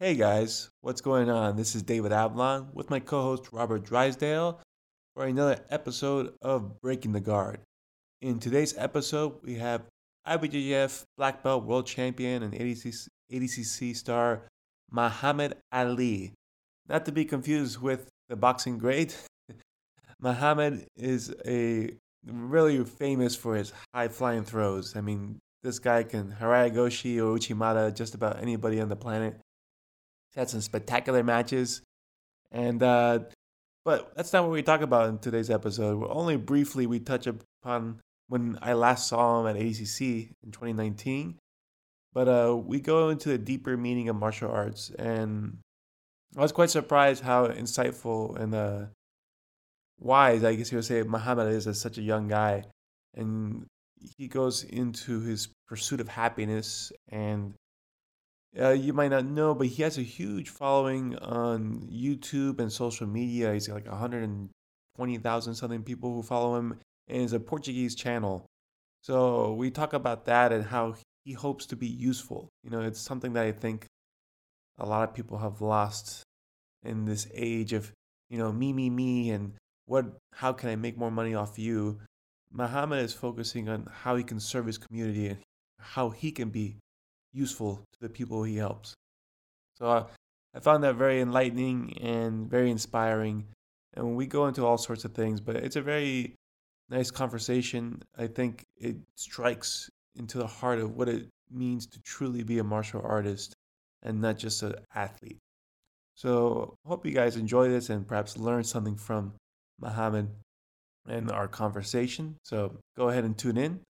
Hey guys, what's going on? This is David Avellan with my co host Robert Drysdale for another episode of Breaking the Guard. In today's episode, we have IBJJF Black Belt World Champion and ADCC, ADCC star Muhammad Ali. Not to be confused with the boxing great. Muhammad is a really famous for his high flying throws. I mean, this guy can Harai Goshi or Uchimata just about anybody on the planet. Had some spectacular matches. And uh, but that's not what we talk about in today's episode. We're only briefly we touch upon when I last saw him at ADCC in 2019. But uh, we go into the deeper meaning of martial arts, and I was quite surprised how insightful and uh, wise, I guess you would say, Muhammad is as such a young guy. And he goes into his pursuit of happiness and uh, you might not know, but he has a huge following on YouTube and social media. He's got like 120,000 something people who follow him, and it's a Portuguese channel. So we talk about that and how he hopes to be useful. You know, it's something that I think a lot of people have lost in this age of, you know, me, me, me, and what, how can I make more money off you? Muhammad is focusing on how he can serve his community and how he can be useful to the people he helps. So uh, I found that very enlightening and very inspiring. And we go into all sorts of things, but it's a very nice conversation. I think it strikes into the heart of what it means to truly be a martial artist and not just an athlete. So, hope you guys enjoy this and perhaps learn something from Muhammad and our conversation. So, go ahead and tune in.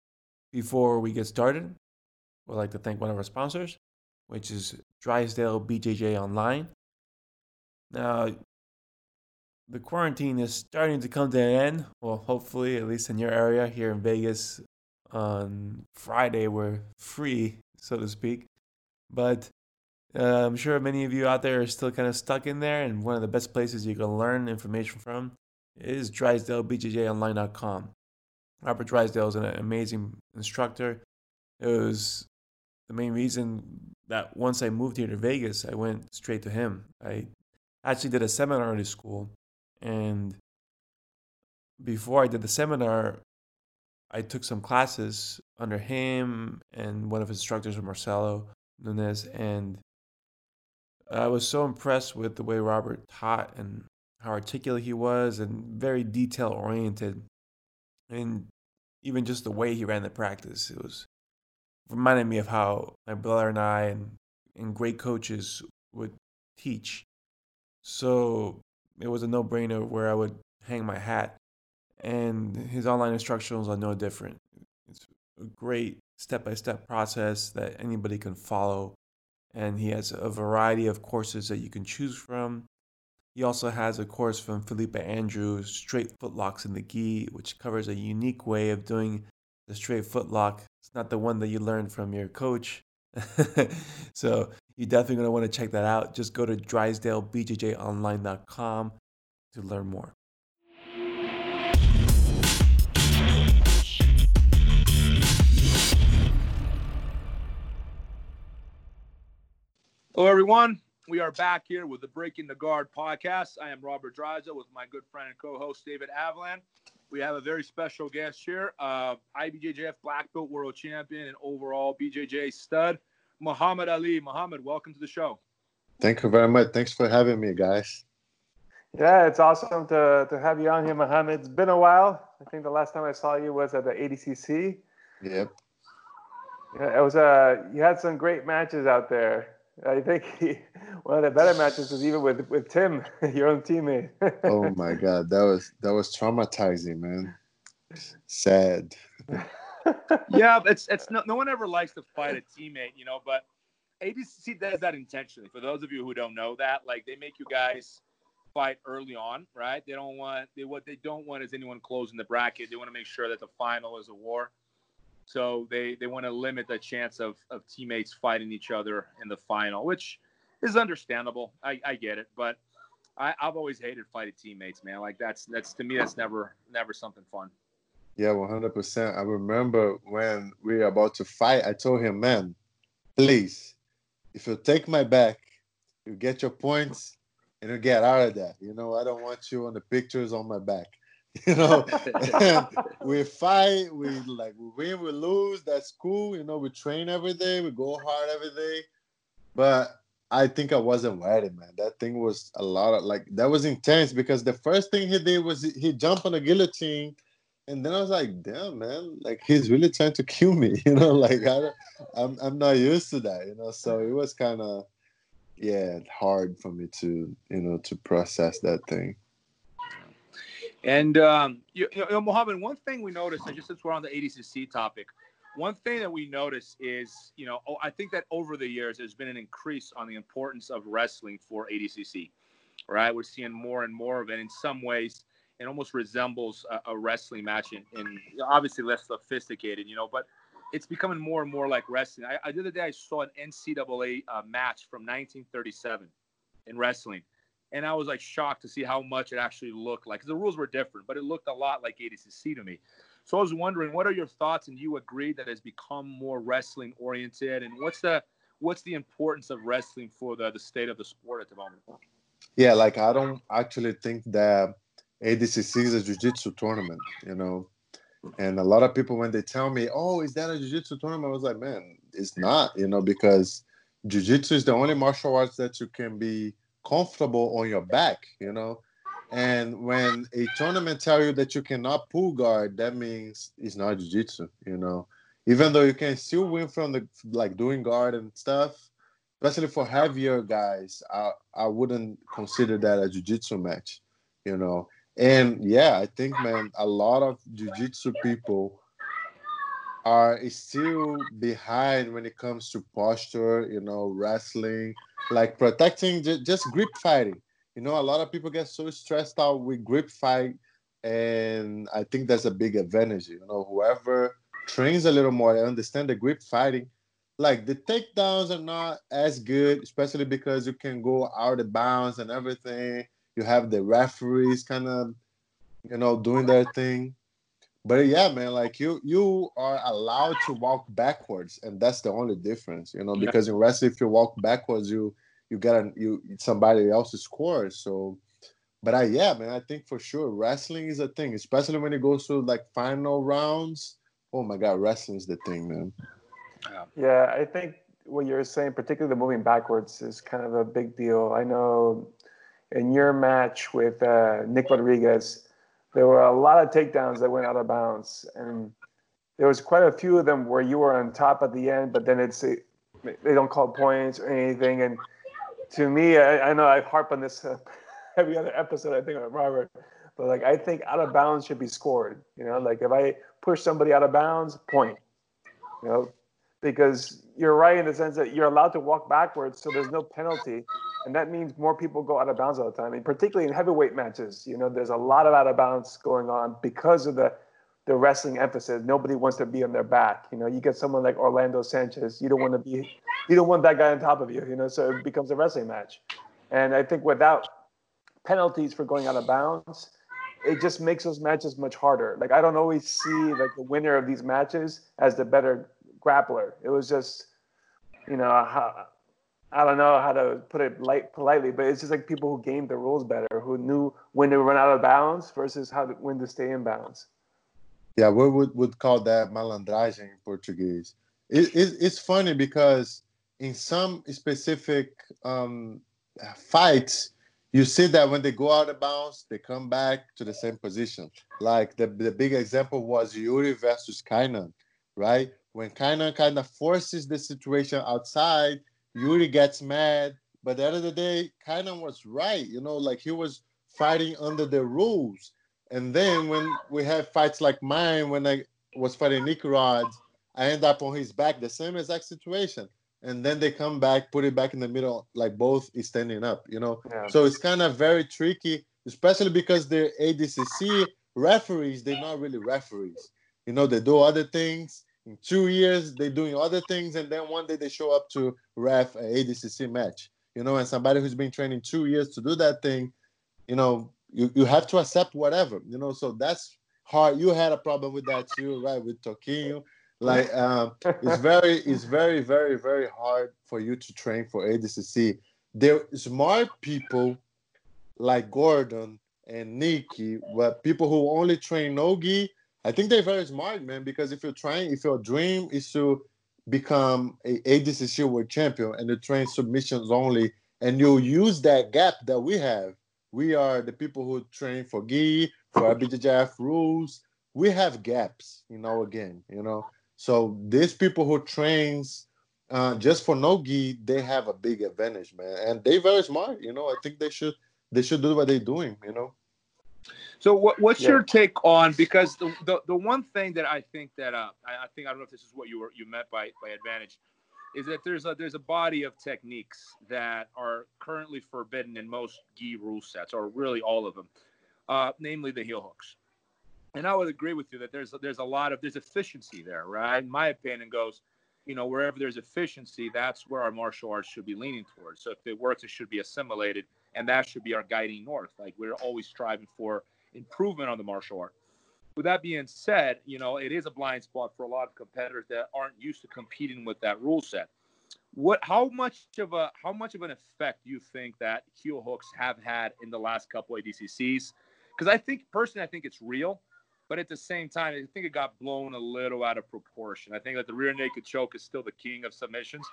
Before we get started, we'd like to thank one of our sponsors, which is Drysdale BJJ Online. Now, the quarantine is starting to come to an end. Well, hopefully, at least in your area here in Vegas, on Friday, we're free, so to speak. But uh, I'm sure many of you out there are still kind of stuck in there, and one of the best places you can learn information from is DrysdaleBJJOnline.com. Robert Drysdale is an amazing instructor. It was the main reason that once I moved here to Vegas, I went straight to him. I actually did a seminar at his school, and before I did the seminar, I took some classes under him and one of his instructors, Marcelo Nunes, and I was so impressed with the way Robert taught and how articulate he was and very detail oriented. And even just the way he ran the practice, it was reminded me of how my brother and I and, and great coaches would teach. So it was a no brainer where I would hang my hat. And his online instructionals are no different. It's a great step by step process that anybody can follow. And he has a variety of courses that you can choose from. He also has a course from Felipe Andrew, Straight Footlocks in the Gi, which covers a unique way of doing the straight footlock. It's not the one that you learned from your coach. so you're definitely going to want to check that out. Just go to drysdalebjjonline.com to learn more. Hello, everyone. We are back here with the Breaking the Guard podcast. I am Robert Drysdale with my good friend and co-host David Avellan. We have a very special guest here, uh, IBJJF Black Belt World Champion and overall BJJ stud, Muhammad Ali. Muhammad, welcome to the show. Thank you very much. Thanks for having me, guys. Yeah, it's awesome to, to have you on here, Muhammad. It's been a while. I think the last time I saw you was at the ADCC. Yep. Yeah, it was. Uh, you had some great matches out there. I think he, one of the better matches was even with with Tim, your own teammate. oh my god, that was that was traumatizing, man. Sad. yeah, it's it's no, no one ever likes to fight a teammate, you know, but ADCC does that intentionally. For those of you who don't know that, like they make you guys fight early on, right? They don't want they what they don't want is anyone closing the bracket. They want to make sure that the final is a war. So they, they want to limit the chance of, of teammates fighting each other in the final, which is understandable. I, I get it, but I, I've always hated fighting teammates, man. Like that's that's to me that's never never something fun. Yeah, one hundred percent. I remember when we were about to fight, I told him, man, please, if you take my back, you get your points, and you get out of that. You know, I don't want you on the pictures on my back. You know, we fight, we like we win, we lose. That's cool. You know, we train every day, we go hard every day. But I think I wasn't ready, man. That thing was a lot of like that was intense because the first thing he did was he jumped on the guillotine, and then I was like, damn, man, like he's really trying to kill me, you know, like I I'm I'm not used to that, you know. So it was kind of yeah hard for me to you know to process that thing. And um, you, you know, Mohammed, one thing we noticed, and just since we're on the ADCC topic, one thing that we notice is, you know, I think that over the years there's been an increase on the importance of wrestling for ADCC. Right, we're seeing more and more of it. In some ways, it almost resembles a, a wrestling match, and obviously less sophisticated, you know. But it's becoming more and more like wrestling. I, I the other day I saw an NCAA uh, match from 1937 in wrestling, and I was like shocked to see how much it actually looked like. the rules were different, but it looked a lot like ADCC to me. So I was wondering, what are your thoughts? And you agree that has become more wrestling oriented, and what's the what's the importance of wrestling for the the state of the sport at the moment? Yeah, like I don't actually think that ADCC is a jiu-jitsu tournament, you know. And a lot of people when they tell me, "Oh, is that a jiu-jitsu tournament?" I was like, "Man, it's not," you know, because jiu-jitsu is the only martial arts that you can be comfortable on your back, you know. And when a tournament tell you that you cannot pull guard, that means it's not jiu-jitsu, you know. Even though you can still win from the like doing guard and stuff, especially for heavier guys, I I wouldn't consider that a jiu-jitsu match, you know. And yeah, I think man, a lot of jiu-jitsu people are still behind when it comes to posture, you know, wrestling, like protecting just grip fighting you know, a lot of people get so stressed out with grip fight, and I think that's a big advantage. You know, whoever trains a little more, understand the grip fighting. Like the takedowns are not as good, especially because you can go out of bounds and everything. You have the referees kind of, you know, doing their thing. But yeah, man, like you you are allowed to walk backwards, and that's the only difference, you know, because in wrestling, if you walk backwards, you you got a, you somebody else's score. So, but I yeah, man, I think for sure wrestling is a thing, especially when it goes to like final rounds. Oh my god, wrestling is the thing, man. Yeah, I think what you're saying, particularly the moving backwards, is kind of a big deal. I know in your match with uh, Nick Rodriguez, there were a lot of takedowns that went out of bounds, and there was quite a few of them where you were on top at the end, but then it's they don't call points or anything, and to me, I, I know I harp on this uh, every other episode. I think of Robert, but like I think out of bounds should be scored. You know, like if I push somebody out of bounds, point. You know, because you're right in the sense that you're allowed to walk backwards, so there's no penalty, and that means more people go out of bounds all the time. And particularly in heavyweight matches, you know, there's a lot of out of bounds going on because of the the wrestling emphasis. Nobody wants to be on their back. You know, you get someone like Orlando Sanchez, you don't want to be, you don't want that guy on top of you. You know, so it becomes a wrestling match. And I think without penalties for going out of bounds, it just makes those matches much harder. Like I don't always see like the winner of these matches as the better grappler. It was just, you know, how, I don't know how to put it light politely, but it's just like people who gamed the rules better, who knew when to run out of bounds versus how to, when to stay in bounds. Yeah, we would, would call that malandragem in Portuguese. It, it, it's funny because in some specific um, fights, you see that when they go out of bounds, they come back to the same position. Like the, the big example was Yuri versus Kaynan, right? When Kaynan kind of forces the situation outside, Yuri gets mad. But at the end of the day, Kaynan was right. You know, like he was fighting under the rules. And then when we have fights like mine, when I was fighting Nick Rod, I end up on his back, the same exact situation. And then they come back, put it back in the middle, like both is standing up, you know? Yeah. So it's kind of very tricky, especially because they're ADCC referees, they're not really referees. You know, they do other things. In two years, they're doing other things. And then one day they show up to ref a ADCC match, you know? And somebody who's been training two years to do that thing, you know, you, you have to accept whatever, you know. So that's hard. You had a problem with that too, right? With Toquinho. Like um, it's very, it's very, very, very hard for you to train for ADCC. They're smart people like Gordon and Nikki, but people who only train nogi, I think they're very smart, man. Because if you're trying, if your dream is to become a ADCC world champion and you train submissions only, and you use that gap that we have, we are the people who train for gi, for IBJJF rules. We have gaps in our game, you know. So these people who trains uh, just for no gi, they have a big advantage, man, and they very smart. You know, I think they should they should do what they're doing. You know. So what, what's yeah. your take on because the, the, the one thing that I think that uh, I, I, think I don't know if this is what you were you meant by by advantage is that there's a there's a body of techniques that are currently forbidden in most gi rule sets or really all of them, uh, namely the heel hooks. And I would agree with you that there's there's a lot of there's efficiency there, right? My opinion goes, you know, wherever there's efficiency, that's where our martial arts should be leaning towards. So if it works, it should be assimilated, and that should be our guiding north. Like we're always striving for improvement on the martial art. With that being said, you know, it is a blind spot for a lot of competitors that aren't used to competing with that rule set. What how much of a how much of an effect do you think that heel hooks have had in the last couple of ADCCs? Because I think personally, I think it's real, but at the same time, I think it got blown a little out of proportion. I think that the rear naked choke is still the king of submissions,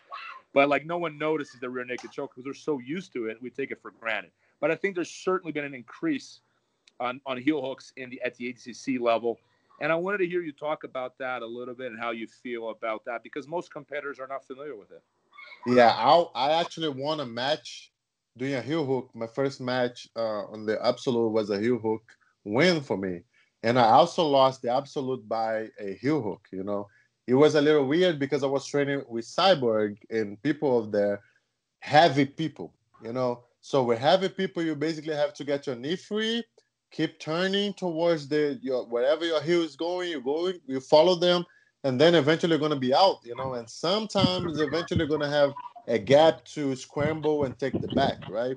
but like no one notices the rear naked choke because they're so used to it, we take it for granted. But I think there's certainly been an increase on, on heel hooks in the at the ADCC level. And I wanted to hear you talk about that a little bit and how you feel about that because most competitors are not familiar with it. Yeah, I I actually won a match doing a heel hook. My first match uh, on the absolute was a heel hook win for me, and I also lost the absolute by a heel hook. You know, it was a little weird because I was training with Cyborg and people of the heavy people. You know, so with heavy people, you basically have to get your knee free keep turning towards the your wherever your heel is going you're going you follow them and then eventually you're going to be out you know? And sometimes eventually you're going to have a gap to scramble and take the back right?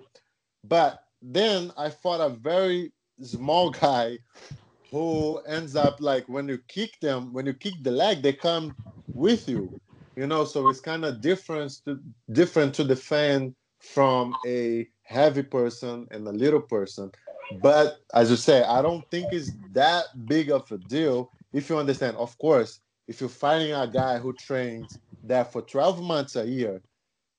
But then i fought a very small guy who ends up like when you kick them when you kick the leg they come with you you know? So it's kind of different to different to defend from a heavy person and a little person but as you say, I don't think it's that big of a deal if you understand. Of course, if you're finding a guy who trains that for 12 months a year,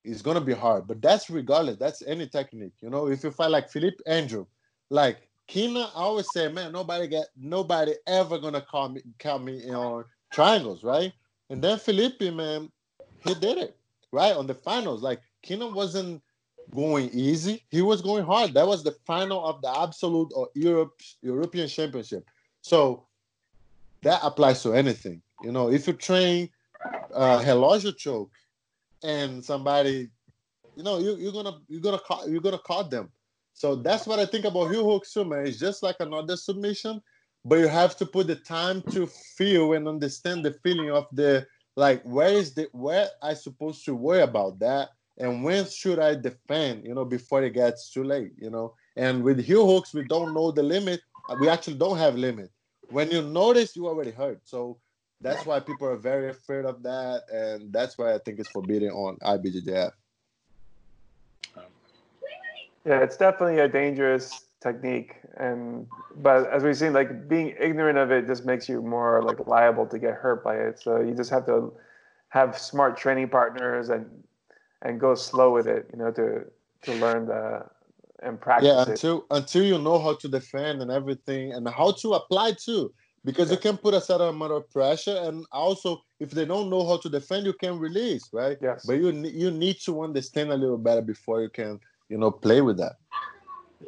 it's gonna be hard. But that's regardless. That's any technique. You know, if you fight like Felipe Andrew, like Kaynan, I always say, man, nobody get nobody ever gonna call me call me on triangles, right? And then Felipe, man, he did it, right? On the finals. Like Kaynan wasn't going easy. He was going hard. That was the final of the absolute or Europe European Championship. So that applies to anything. You know, if you train uh relógio choke and somebody, you know, you, you're gonna you're gonna caught you're gonna caught them. So that's what I think about heel hook man. It's just like another submission, but you have to put the time to feel and understand the feeling of the like where is the where I supposed to worry about that and when should I defend, you know, before it gets too late, you know. And with heel hooks, we don't know the limit. We actually don't have limit. When you notice, you already hurt. So that's why people are very afraid of that, and that's why I think it's forbidden on IBJJF. Yeah, it's definitely a dangerous technique, and but as we've seen, like being ignorant of it just makes you more like liable to get hurt by it. So you just have to have smart training partners and and go slow with it, you know, to to learn the and practice. Yeah, until it. until you know how to defend and everything, and how to apply too, because you can put a certain amount of pressure, and also if they don't know how to defend, you can release, right? Yes. But you you need to understand a little better before you can, you know, play with that.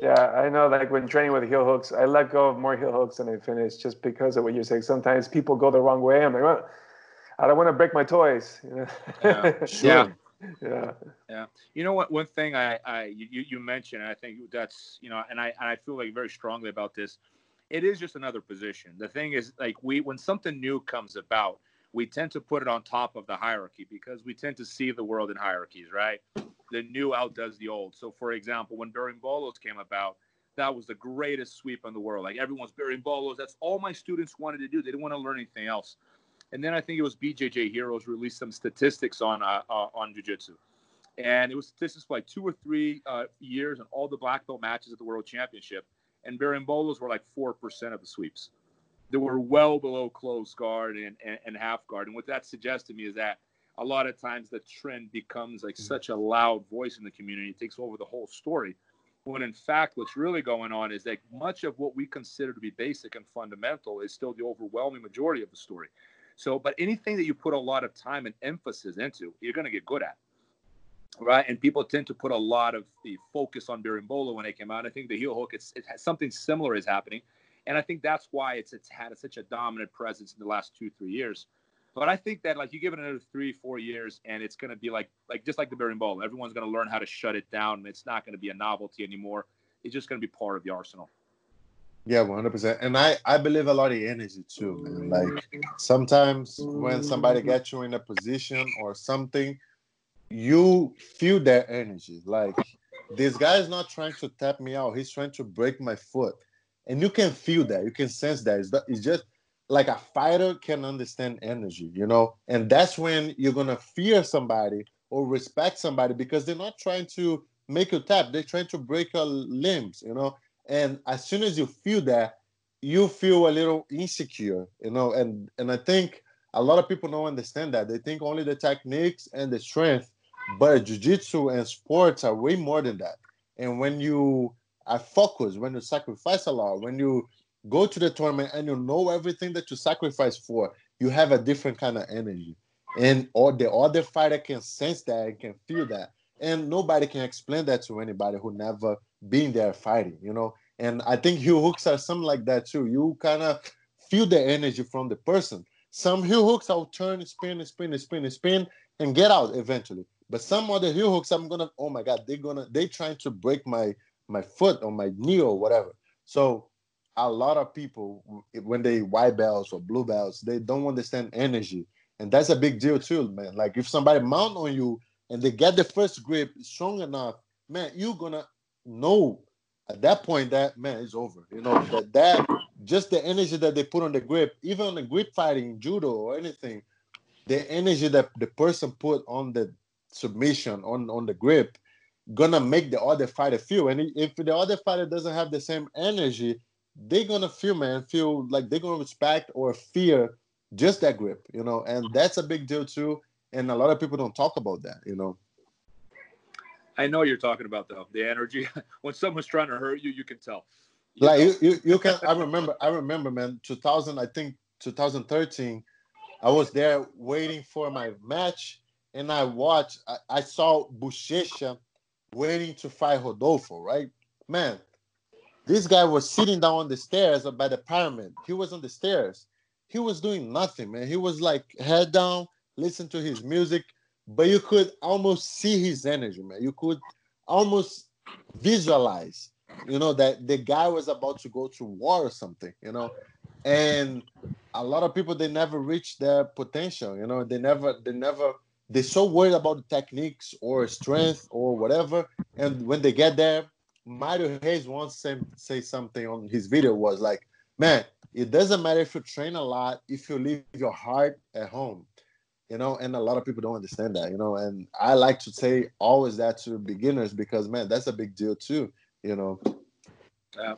Yeah, I know. Like when training with heel hooks, I let go of more heel hooks than I finish, just because of what you're saying. Sometimes people go the wrong way. I'm like, well, I don't want to break my toys. You know? yeah. sure. yeah yeah. Yeah. You know what one thing i i you, you mentioned i think that's you know and i and i feel like very strongly about this it is just another position. The thing is like we when something new comes about we tend to put it on top of the hierarchy because we tend to see the world in hierarchies right? The new outdoes the old. So for example when bolos came about that was the greatest sweep in the world. Like everyone's bolos that's all my students wanted to do. They didn't want to learn anything else and then I think it was BJJ Heroes released some statistics on uh, uh, on jujitsu, and it was this is like two or three uh, years and all the black belt matches at the World Championship, and Berimbolos were like four percent of the sweeps. They were well below close guard and, and, and half guard, and what that suggests to me is that a lot of times the trend becomes like such a loud voice in the community, it takes over the whole story. When in fact, what's really going on is that much of what we consider to be basic and fundamental is still the overwhelming majority of the story. So, but anything that you put a lot of time and emphasis into, you're going to get good at. Right. And people tend to put a lot of the focus on Berimbolo when it came out. I think the heel hook, it's, it has something similar is happening. And I think that's why it's, it's had such a dominant presence in the last two, three years. But I think that like you give it another three, four years, and it's going to be like like just like the berimbolo. Everyone's going to learn how to shut it down. and It's not going to be a novelty anymore. It's just going to be part of the arsenal. Yeah, one hundred percent. And I I believe a lot of energy too, man. Like sometimes when somebody gets you in a position or something, you feel their energy. Like this guy is not trying to tap me out; he's trying to break my foot, and you can feel that. You can sense that. It's, it's just like a fighter can understand energy, you know, and that's when you're gonna fear somebody or respect somebody because they're not trying to make you tap; they're trying to break your limbs, you know and as soon as you feel that you feel a little insecure you know? And and i think a lot of people don't understand that. They think only the techniques and the strength but jiu-jitsu and sports are way more than that. And when you are focused when you sacrifice a lot when you go to the tournament and you know everything that you sacrifice for you have a different kind of energy. And or the other fighter can sense that and can feel that and nobody can explain that to anybody who never been there fighting, you know. And I think heel hooks are something like that too. You kind of feel the energy from the person. Some heel hooks I'll turn, spin, spin, spin, spin, and get out eventually. But some other heel hooks, I'm gonna, oh my god, they're gonna, they trying to break my my foot or my knee or whatever. So a lot of people, when they white belts or blue belts, they don't understand energy, and that's a big deal too, man. Like if somebody mount on you and they get the first grip strong enough, man, you're gonna know at that point that man is over. You know that that just the energy that they put on the grip, even on the grip fighting, judo or anything, the energy that the person put on the submission on on the grip gonna make the other fighter feel. And if the other fighter doesn't have the same energy, they're gonna feel, man, feel like they're gonna respect or fear just that grip, you know, and that's a big deal too. And a lot of people don't talk about that, you know. I know you're talking about though the energy. when someone's trying to hurt you, you can tell. You like you, you, you can. I remember. I remember, man. 2000. I think 2013. I was there waiting for my match, and I watched. I, I saw Buchecha waiting to fight Rodolfo. Right, man. This guy was sitting down on the stairs by the pyramid. He was on the stairs. He was doing nothing, man. He was like head down, listen to his music but you could almost see his energy, man. You could almost visualize, you know, that the guy was about to go to war or something, you know. And a lot of people they never reach their potential, you know. They never, they never, they're so worried about techniques or strength or whatever. And when they get there, Mario Reis once say, say something on his video was like, man, it doesn't matter if you train a lot if you leave your heart at home you know and a lot of people don't understand that you know and i like to say always that to beginners because man that's a big deal too you know. Yeah.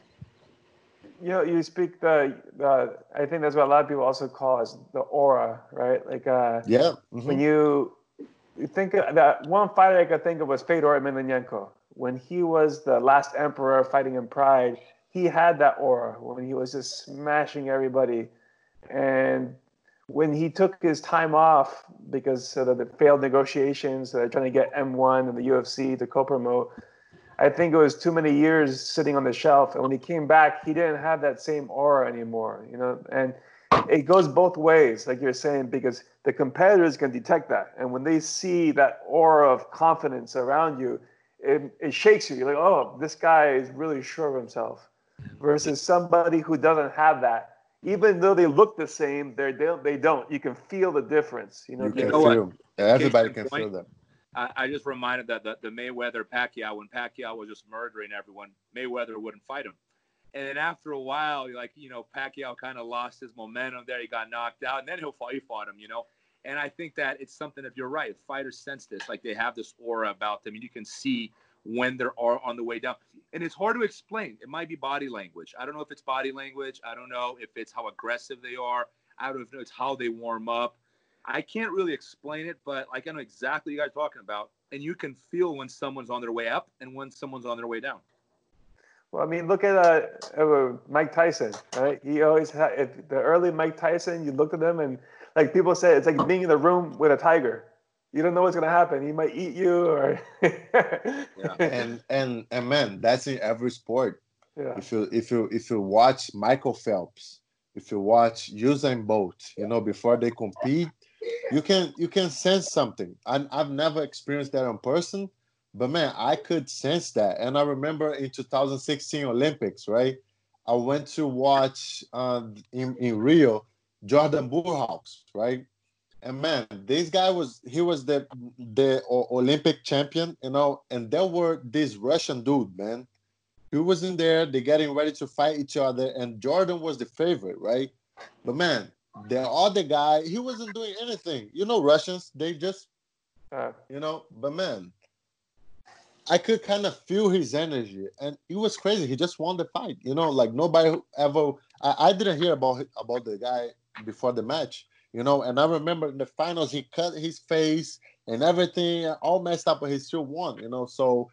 You know you speak the, the i think that's what a lot of people also call as the aura right? Like uh yeah mm-hmm. when you you think that one fighter i could think of was fedor emelianenko. When he was the last emperor fighting in pride he had that aura when he was just smashing everybody. And when he took his time off because of the failed negotiations, they're trying to get M1 and the UFC to co-promote. I think it was too many years sitting on the shelf, and when he came back, he didn't have that same aura anymore. You know, and it goes both ways, like you're saying, because the competitors can detect that, and when they see that aura of confidence around you, it, it shakes you. You're like, oh, this guy is really sure of himself, versus somebody who doesn't have that even though they look the same, they don't. They don't. You can feel the difference. You know. You can feel. Oh, everybody can feel them. I, I, just reminded that the, the Mayweather Pacquiao when Pacquiao was just murdering everyone, Mayweather wouldn't fight him. And then after a while, like you know, Pacquiao kind of lost his momentum there. He got knocked out, and then he'll fight. He fought him, you know. And I think that it's something. If you're right, fighters sense this. Like they have this aura about them, and you can see when they're on the way down. And it's hard to explain. It might be body language. I don't know if it's body language. I don't know if it's how aggressive they are. I don't know if it's how they warm up. I can't really explain it, but like I know exactly what you guys are talking about. And you can feel when someone's on their way up and when someone's on their way down. Well, I mean, look at uh, uh, Mike Tyson, right? He always had the early Mike Tyson. You looked at him, and like people say, it's like being in the room with a tiger you don't know what's gonna happen. He might eat you, or yeah. And and and man, that's in every sport. Yeah. If you if you if you watch Michael Phelps, if you watch Usain Bolt, you know before they compete, you can you can sense something. I, I've never experienced that in person, but man, I could sense that. And I remember in 2016 Olympics, right? I went to watch uh, in in Rio Jordan Burroughs, right? And man, this guy was he was the the Olympic champion, you know, and there were this Russian dude, man. He was in there, they getting ready to fight each other, and Jordan was the favorite, right? But man, the other guy, he wasn't doing anything. You know, Russians, they just, uh, you know, but man, I could kind of feel his energy, and it was crazy. He just won the fight, you know, like nobody ever. I, I didn't hear about about the guy before the match you know. And I remember in the finals, he cut his face and everything, all messed up, but he still won, you know. So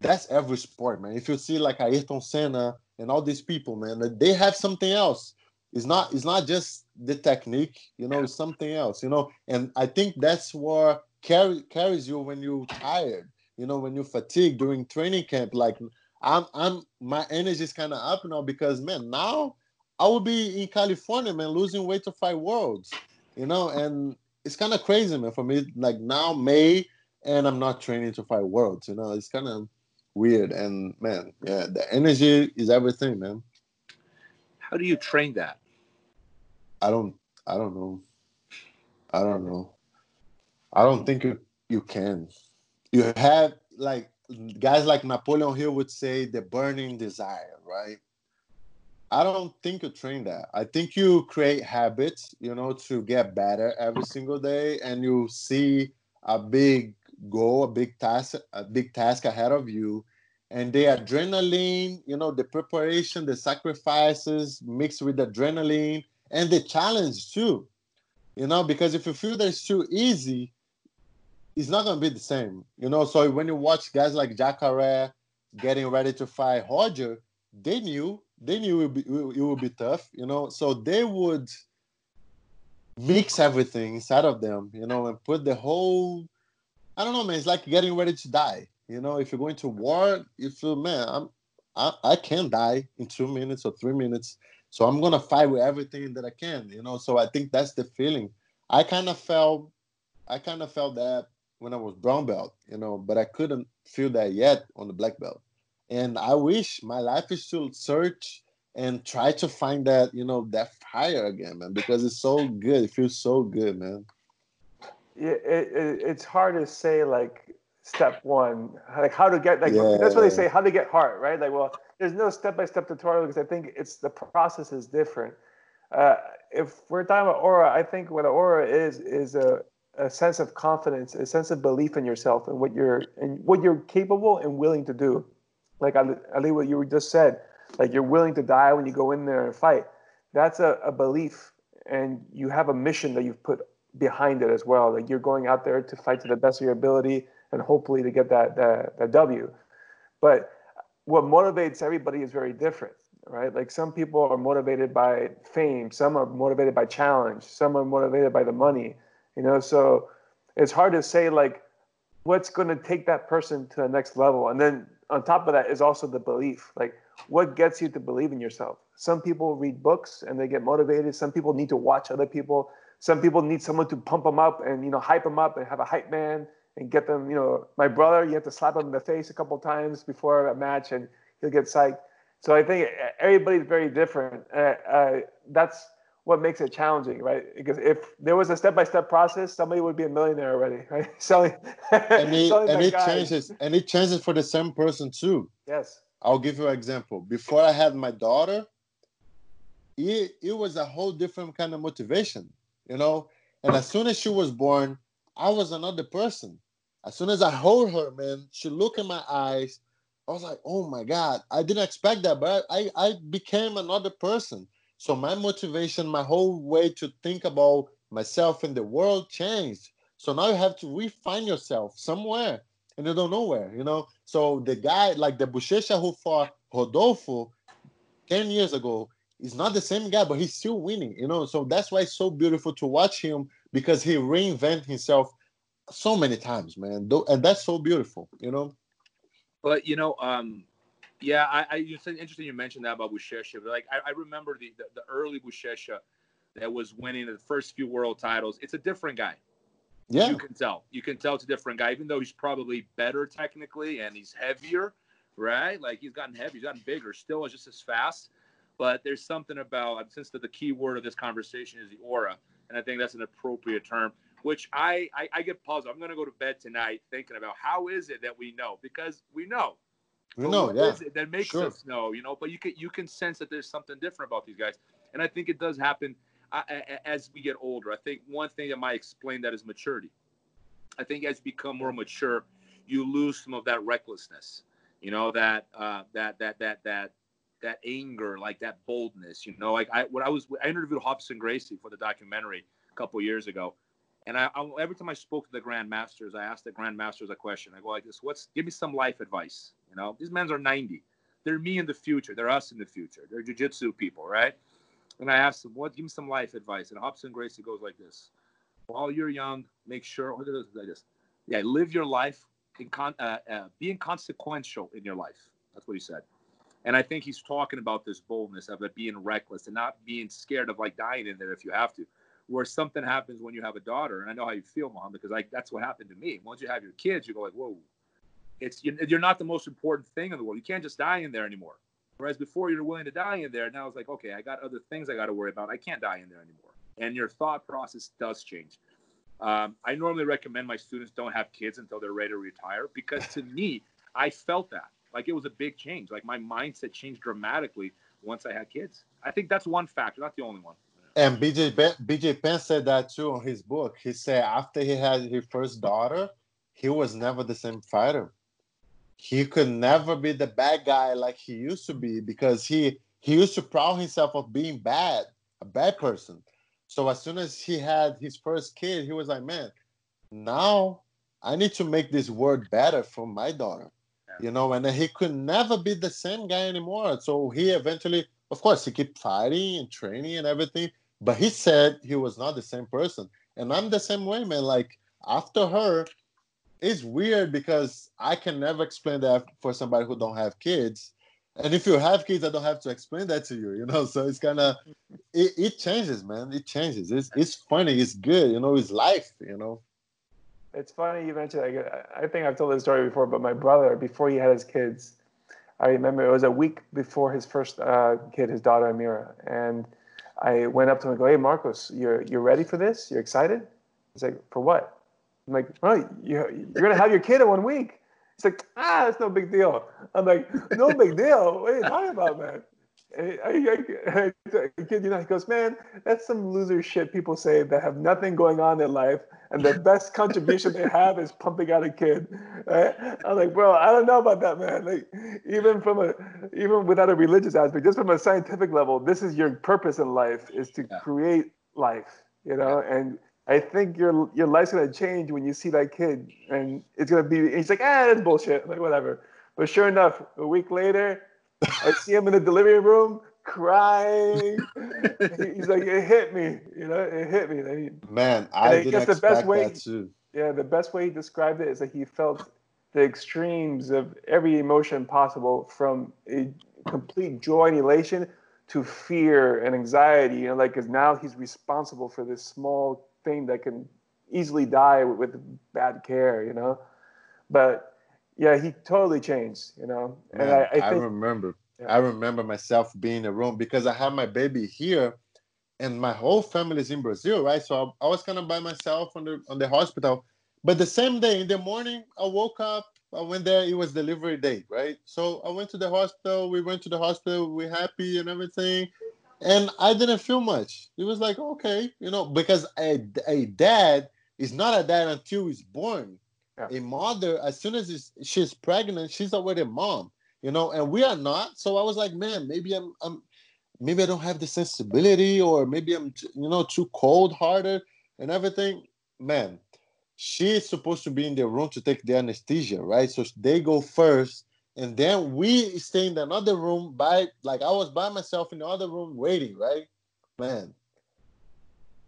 that's every sport, man. If you see like Ayrton Senna and all these people, man, they have something else. It's not it's not just the technique, you know, it's something else, you know. And I think that's what carry, carries you when you're tired, you know, when you're fatigued during training camp. Like I'm I'm my energy is kind of up now because man, now I will be in California, man, losing weight to fight worlds you know, and it's kind of crazy, man. For me, like now May, and I'm not training to fight worlds. You know, it's kind of weird. And man, yeah, the energy is everything, man. How do you train that? I don't. I don't know. I don't know. I don't think you you can. You have like guys like Napoleon Hill would say the burning desire, right? I don't think you train that. I think you create habits, you know, to get better every single day, and you see a big goal, a big task, a big task ahead of you, and the adrenaline, you know, the preparation, the sacrifices mixed with adrenaline, and the challenge too, you know, because if you feel that it's too easy, it's not gonna be the same, you know. So when you watch guys like Jacare getting ready to fight Roger, they knew they knew it would, be, it would be tough, you know. So they would mix everything inside of them, you know, and put the whole. I don't know, man. It's like getting ready to die. You know, if you're going to war, you feel, man, I'm, I, I can die in two minutes or three minutes. So I'm gonna fight with everything that I can, you know. So I think that's the feeling. I kind of felt, I kind of felt that when I was brown belt, you know, but I couldn't feel that yet on the black belt and i wish my life is to search and try to find that you know that fire again man because it's so good. It feels so good man. Yeah it, it, it's hard to say like step one like how to get like yeah. that's what they say how to get heart right? Like well there's no step-by-step tutorial because i think it's the process is different. Uh, if we're talking about aura i think what aura is is a, a sense of confidence a sense of belief in yourself and what you're and what you're capable and willing to do like Ali, what you just said, like you're willing to die when you go in there and fight. That's a, a belief, and you have a mission that you've put behind it as well. Like you're going out there to fight to the best of your ability and hopefully to get that that, that W. But what motivates everybody is very different, right? Like some people are motivated by fame, some are motivated by challenge, some are motivated by the money, you know. So it's hard to say like what's going to take that person to the next level, and then on top of that is also the belief. Like, what gets you to believe in yourself? Some people read books and they get motivated. Some people need to watch other people. Some people need someone to pump them up and you know hype them up and have a hype man and get them. You know, my brother, you have to slap him in the face a couple times before a match and he'll get psyched. So I think everybody's very different. Uh, uh, that's what makes it challenging, right? Because if there was a step-by-step process, somebody would be a millionaire already, right? Selling, and it, selling and it changes, and it changes for the same person too. Yes. I'll give you an example. Before I had my daughter, it, it was a whole different kind of motivation, you know. And as soon as she was born, I was another person. As soon as I hold her, man, she looked in my eyes. I was like, oh my God, I didn't expect that, but I, I became another person. So my motivation, my whole way to think about myself and the world changed. So now you have to refine yourself somewhere and you don't know where, you know. So the guy like the Buchecha who fought Rodolfo 10 years ago is not the same guy, but he's still winning, you know. So that's why it's so beautiful to watch him because he reinvent himself so many times, man. And that's so beautiful, you know. But you know, um, yeah, I, I it's interesting you mentioned that about Buchecha. Like I, I remember the, the, the early Buchecha that was winning the first few world titles. It's a different guy. Yeah, you can tell. You can tell it's a different guy, even though he's probably better technically and he's heavier, right? Like he's gotten heavy, he's gotten bigger. Still, is just as fast. But there's something about since the, the key word of this conversation is the aura, and I think that's an appropriate term which I, I, I get puzzled. I'm going to go to bed tonight thinking about how is it that we know because we know. We know, yeah. that makes sure. us know, you know? But you can you can sense that there's something different about these guys, and I think it does happen uh, as we get older. I think one thing that might explain that is maturity. I think as you become more mature, you lose some of that recklessness. You know that uh, that that that that that anger, like that boldness. You know, like I when I was I interviewed Robson Gracie for the documentary a couple years ago, and I, I, every time I spoke to the grandmasters, I asked the grandmasters a question. I go like this: "What's give me some life advice?" You know, these men are 90. They're me in the future. They're us in the future. They're jujitsu people, right? And I asked them, "What? Give me some life advice." And Robson Gracie goes like this: "While you're young, make sure look at this. Yeah, live your life. In con, uh, uh, be inconsequential in your life. That's what he said." And I think he's talking about this boldness of it being reckless and not being scared of like dying in there if you have to where something happens when you have a daughter, and I know how you feel, mom, because like that's what happened to me. Once you have your kids, you go like, whoa, it's you're not the most important thing in the world. You can't just die in there anymore. Whereas before you're willing to die in there, now it's like, okay, I got other things I got to worry about. I can't die in there anymore. And your thought process does change. Um, I normally recommend my students don't have kids until they're ready to retire because to me, I felt that like it was a big change. Like my mindset changed dramatically once I had kids. I think that's one factor, not the only one. And BJ BJ Penn said that too on his book. He said after he had his first daughter, he was never the same fighter. He could never be the bad guy like he used to be because he he used to proud himself of being bad, a bad person. So as soon as he had his first kid, he was like, man, now I need to make this world better for my daughter. You know, and he could never be the same guy anymore. So he eventually, of course, he kept fighting and training and everything, but he said he was not the same person. And I'm the same way, man. Like after her, it's weird because I can never explain that for somebody who don't have kids. And if you have kids, I don't have to explain that to you, you know. So it's kind of it, it changes, man. It changes. It's it's funny. It's good, you know. It's life, you know. It's funny you mentioned. Like, I think I've told this story before, but my brother, before he had his kids, I remember it was a week before his first uh, kid, his daughter Amira, and I went up to him and go, "Hey, Marcos, you're you're ready for this? You're excited?" He's like, "For what?" I'm like, "Oh, you, you're gonna have your kid in one week." He's like, "Ah, it's no big deal." I'm like, "No big deal. What are you talking about, man?" I, I, I, kid you know, he goes, man, that's some loser shit people say that have nothing going on in life, and the best contribution they have is pumping out a kid. Right? I'm like, bro, I don't know about that, man. Like, even from a, even without a religious aspect, just from a scientific level, this is your purpose in life is to yeah. create life, you know, and. I think your your life's gonna change when you see that kid, and it's gonna be. He's like, ah, that's bullshit, like whatever. But sure enough, a week later, I see him in the delivery room crying. He's like, it hit me, you know, it hit me. He, Man, I, I didn't expect the best way, that too. Yeah, the best way he described it is that he felt the extremes of every emotion possible, from a complete joy and elation to fear and anxiety. You know, like because now he's responsible for this small thing that can easily die with, with bad care. You know, but yeah, he totally changed, you know. Man, and I, I, think, I remember, yeah. I remember myself being in a room because I had my baby here, and my whole family is in Brazil, right? So I, I was kind of by myself on the on the hospital. But the same day in the morning, I woke up. I went there. It was delivery day, right? So I went to the hospital. We went to the hospital. We happy and everything. And I didn't feel much. It was like okay, you know, because a, a dad is not a dad until he's born. Yeah. A mother, as soon as she's pregnant, she's already a mom, you know, and we are not. So I was like, man, maybe I'm, I'm, maybe I don't have the sensibility, or maybe I'm, you know, too cold hearted and everything. Man, she is supposed to be in the room to take the anesthesia, right? So they go first and then we stay in another room by like I was by myself in the other room waiting, right? Man.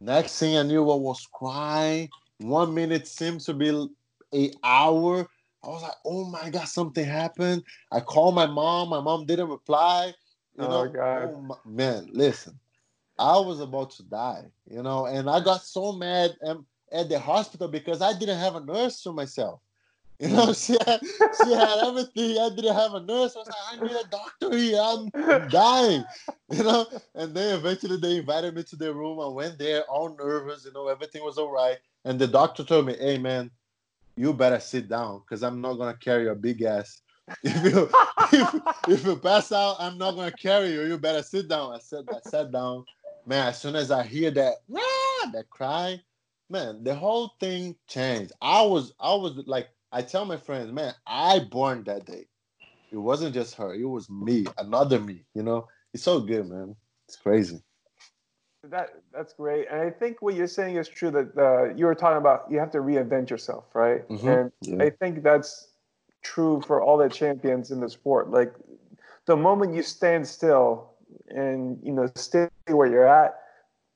Next thing I knew I was crying. One minute seems to be a hour. I was like, oh my god, something happened. I called my mom. My mom didn't reply. You oh know, god. Oh my, man, listen. I was about to die, you know, and I got so mad um, at the hospital because I didn't have a nurse to myself. You know, she had, she had everything. I didn't have a nurse. I was like, I need a doctor here. I'm, dying. You know, and then eventually they invited me to their room. I went there, all nervous. You know, everything was all right. And the doctor told me, "Hey, man, you better sit down because I'm not gonna carry your big ass. If you if, if you pass out, I'm not gonna carry you. You better sit down." I said, I sat down. Man, as soon as I hear that, that cry, man, the whole thing changed. I was, I was like I tell my friends, man, I born that day. It wasn't just her, it was me, another me, you know? It's so good, man. It's crazy. That that's great, and I think what you're saying is true. That uh, you were talking about, you have to reinvent yourself, right? Mm-hmm. And yeah. I think that's true for all the champions in the sport. Like the moment you stand still and you know stay where you're at,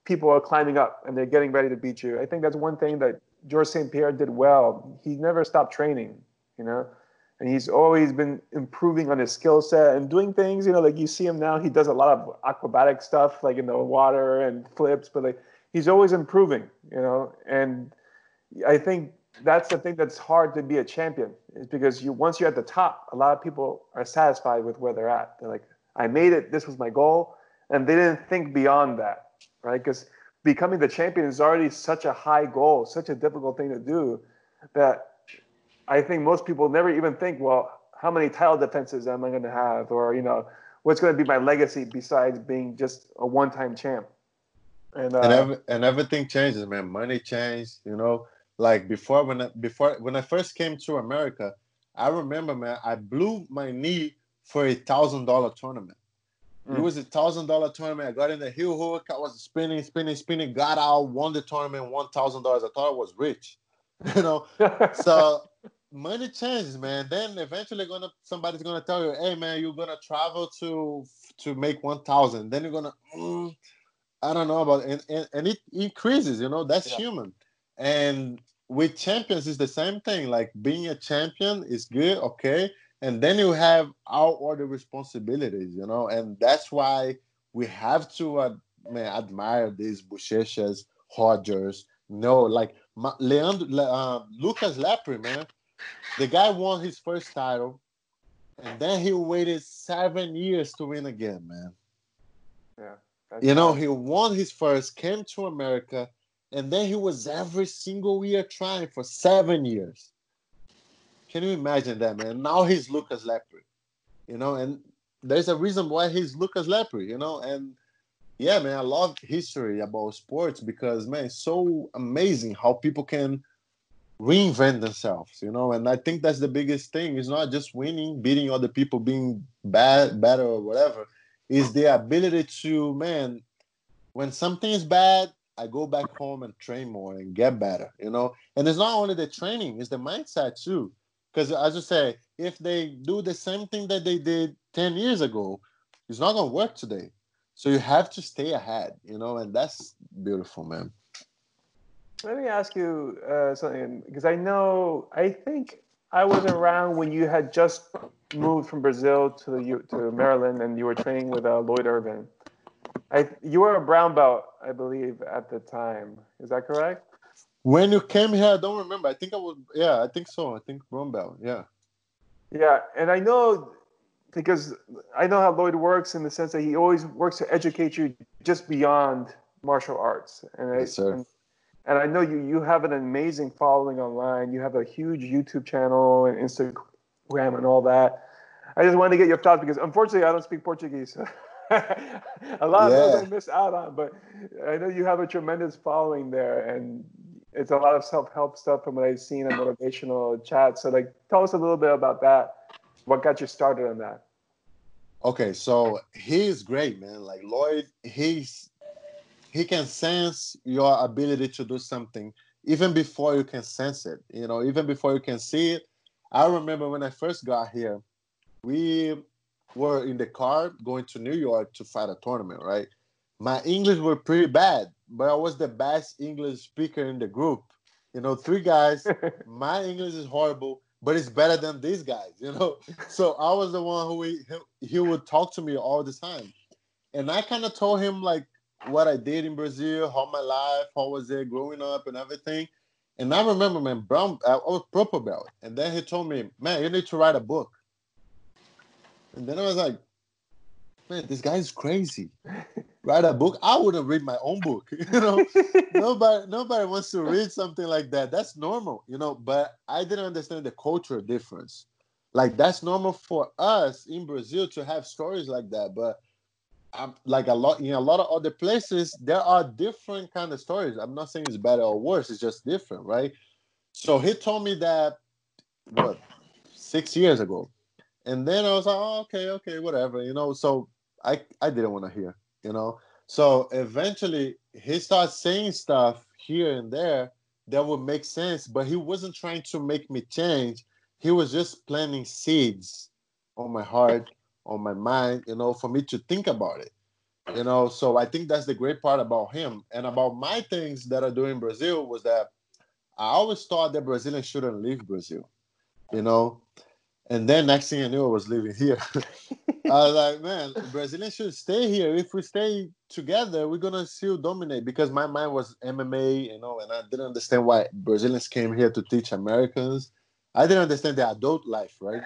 people are climbing up and they're getting ready to beat you. I think that's one thing that George St. Pierre did well. He never stopped training, you know, and he's always been improving on his skill set and doing things, you know, like you see him now, he does a lot of acrobatic stuff, like in the water and flips, but like he's always improving, you know, and I think that's the thing that's hard to be a champion is because you once you're at the top, a lot of people are satisfied with where they're at. They're like, I made it, this was my goal, and they didn't think beyond that, right? Because becoming the champion is already such a high goal, such a difficult thing to do that I think most people never even think, well, how many title defenses am I going to have? Or, you know, what's going to be my legacy besides being just a one time champ? And, uh, and, and everything changes, man. Money changed, you know. Like before, when I, before when I first came to America, I remember, man, I blew my knee for a thousand dollar tournament. Mm. It was a thousand dollar tournament. I got in the heel hook. I was spinning, spinning, spinning. Got out, won the tournament, one thousand dollars. I thought I was rich, you know. so money changes, man. Then eventually, gonna somebody's gonna tell you, "Hey, man, you're gonna travel to to make one thousand. Then you're gonna, mm, I don't know about, and, and and it increases. You know, that's yeah. human. And with champions, it's the same thing. Like being a champion is good, okay and then you have our other responsibilities, you know, and that's why we have to uh, man, admire these Buchechas, Rogers, no, like Leandro, uh, Lucas Lepri, man, the guy won his first title, and then he waited seven years to win again, man. Yeah, you know, he won his first, came to America, and then he was every single year trying for seven years. Can you imagine that, man? Now he's Lucas Lepri, you know, and there's a reason why he's Lucas Lepri, you know, and yeah, man, I love history about sports because man, it's so amazing how people can reinvent themselves, you know, and I think that's the biggest thing. It's not just winning, beating other people, being bad, better, or whatever. Is the ability to, man, when something is bad, I go back home and train more and get better, you know. And it's not only the training, it's the mindset too. Because as you say, if they do the same thing that they did 10 years ago, it's not going to work today. So you have to stay ahead, you know, and that's beautiful, man. Let me ask you uh, something because I know, I think I was around when you had just moved from Brazil to the, to Maryland and you were training with uh, Lloyd Irvin. I, you were a brown belt, I believe, at the time. Is that correct? When you came here, I don't remember. I think I was, yeah, I think so. I think Brown yeah. Yeah, and I know because I know how Lloyd works in the sense that he always works to educate you just beyond martial arts. And yes, I, sir. And, and I know you you have an amazing following online. You have a huge YouTube channel and Instagram and all that. I just wanted to get your thoughts because unfortunately I don't speak Portuguese. a lot of those I missed out on, but I know you have a tremendous following there, and it's a lot of self-help stuff from what I've seen and motivational chats. So, like, tell us a little bit about that. What got you started on that? Okay, so he's great, man. Like Lloyd, he's he can sense your ability to do something even before you can sense it. You know, even before you can see it. I remember when I first got here, we were in the car going to New York to fight a tournament, right? My English were pretty bad, but I was the best English speaker in the group. You know, three guys. my English is horrible, but it's better than these guys. You know, so I was the one who he, he would talk to me all the time, and I kind of told him like what I did in Brazil, how my life, how was it growing up, and everything. And I remember, man, brown, I was purple belt, and then he told me, man, you need to write a book. And then I was like, man, this guy is crazy. Write a book. I wouldn't read my own book. You know, nobody nobody wants to read something like that. That's normal, you know. But I didn't understand the cultural difference. Like that's normal for us in Brazil to have stories like that. But I'm like a lot in a lot of other places, there are different kind of stories. I'm not saying it's better or worse, it's just different, right? So he told me that what six years ago. And then I was like, oh, okay, okay, whatever, you know. So I I didn't want to hear, you know. So eventually he started saying stuff here and there that would make sense, but he wasn't trying to make me change. He was just planting seeds on my heart, on my mind, you know, for me to think about it. You know, so I think that's the great part about him. And about my things that I do in Brazil was that I always thought that Brazilians shouldn't leave Brazil, you know. And then next thing I knew, I was living here. I was like, man, Brazilians should stay here. If we stay together, we're gonna still dominate. Because my mind was MMA, you know, and I didn't understand why Brazilians came here to teach Americans. I didn't understand the adult life, right?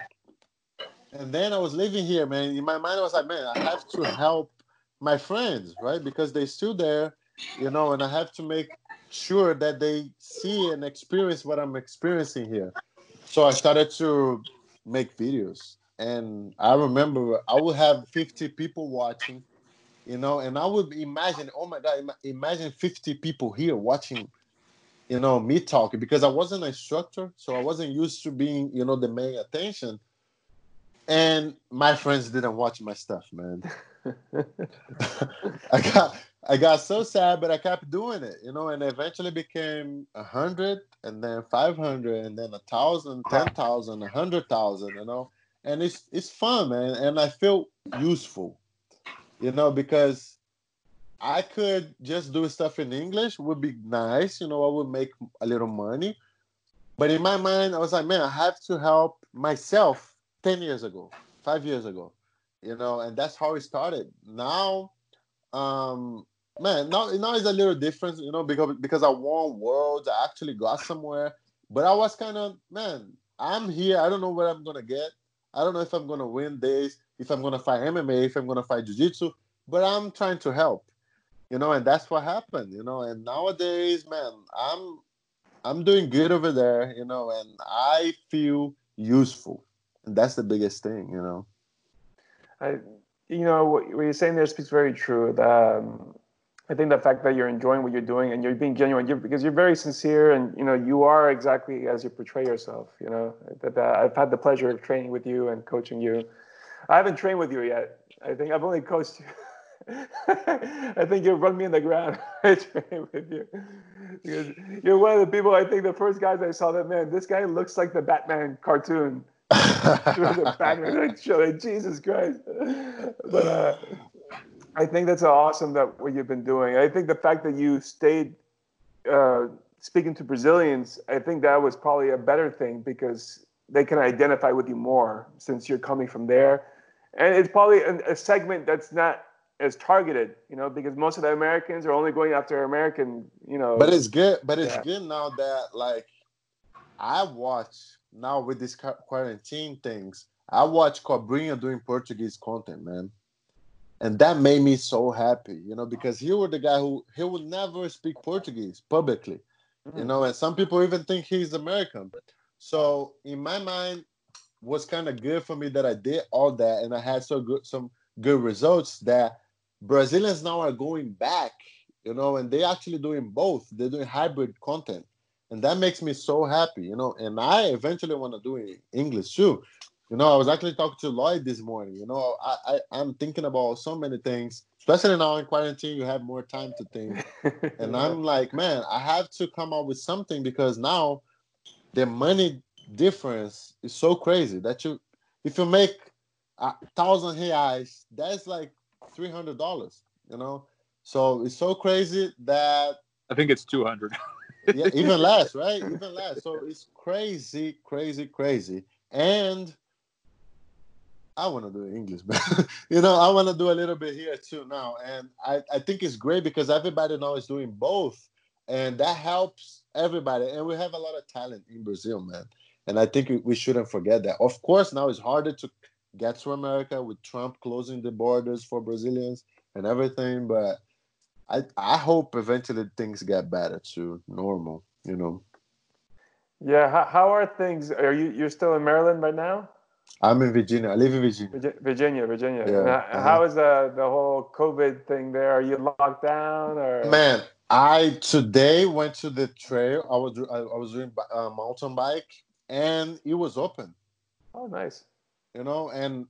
And then I was living here, man. In my mind, I was like, man, I have to help my friends, right? Because they're still there, you know, and I have to make sure that they see and experience what I'm experiencing here. So I started to make videos. And I remember I would have 50 people watching, you know, and I would imagine, oh my God, imagine 50 people here watching, you know, me talking because I wasn't an instructor. So I wasn't used to being, you know, the main attention. And my friends didn't watch my stuff, man. I got I got so sad, but I kept doing it, you know, and eventually became a hundred, and then five hundred, and then a thousand, thousand, ten thousand, a hundred thousand, you know, and it's it's fun, man, and I feel useful, you know, because I could just do stuff in English would be nice, you know, I would make a little money, but in my mind, I was like, man, I have to help myself ten years ago, five years ago, you know, and that's how it started. Now, um, man, now now it's a little different, you know, because because I won worlds, I actually got somewhere. But I was kind of man, I'm here. I don't know what I'm gonna get. I don't know if I'm gonna win this, if I'm gonna fight MMA, if I'm gonna fight jiu-jitsu, but I'm trying to help. You know, and that's what happened, you know. And nowadays, man, I'm I'm doing good over there, you know, and I feel useful. And that's the biggest thing, you know. I you know what, you're saying there speaks very true. That, um, I think the fact that you're enjoying what you're doing and you're being genuine, you're, because you're very sincere and you know you are exactly as you portray yourself. You know that, that I've had the pleasure of training with you and coaching you. I haven't trained with you yet. I think I've only coached you. I think you run me in the ground. I train with you because you're one of the people. I think the first guys I saw that man, this guy looks like the Batman cartoon. the Batman show. Jesus Christ! But uh, I think that's awesome that what you've been doing. I think the fact that you stayed uh, speaking to Brazilians, I think that was probably a better thing because they can identify with you more since you're coming from there, and it's probably a, a segment that's not as targeted, you know, because most of the Americans are only going after American, you know. But it's good. But it's yeah. good now that like I watch now with this quarantine things. I watch Cobrinha doing Portuguese content, man and that made me so happy you know because he was the guy who he would never speak portuguese publicly mm-hmm. you know and some people even think he's american so in my mind was kind of good for me that i did all that and i had so good some good results that Brazilians now are going back, you know, and they're actually doing both. They're doing hybrid content. And that makes me so happy, you know. And I eventually want to do in English too. You know, I was actually talking to Lloyd this morning. You know, I, I I'm thinking about so many things, especially now in quarantine. You have more time to think, and I'm like, man, I have to come up with something because now the money difference is so crazy that you, if you make a thousand reais, that's like three hundred dollars. You know, so it's so crazy that I think it's two hundred. yeah, even less, right? Even less. So it's crazy, crazy, crazy, and I want to do English, but you know, I want to do a little bit here too now. And I, I think it's great because everybody now is doing both. And that helps everybody. And we have a lot of talent in Brazil, man. And I think we shouldn't forget that. Of course, now it's harder to get to America with Trump closing the borders for Brazilians and everything. But I, I hope eventually things get better to normal, you know. Yeah. How, how are things? Are you, you're still in Maryland right now? I'm in Virginia. I live in Virginia. Virginia, Virginia. Yeah, uh-huh. How is the the whole COVID thing there? Are you locked down or? Man, I today went to the trail. I was I, I was doing a uh, mountain bike, and it was open. Oh, nice. You know, and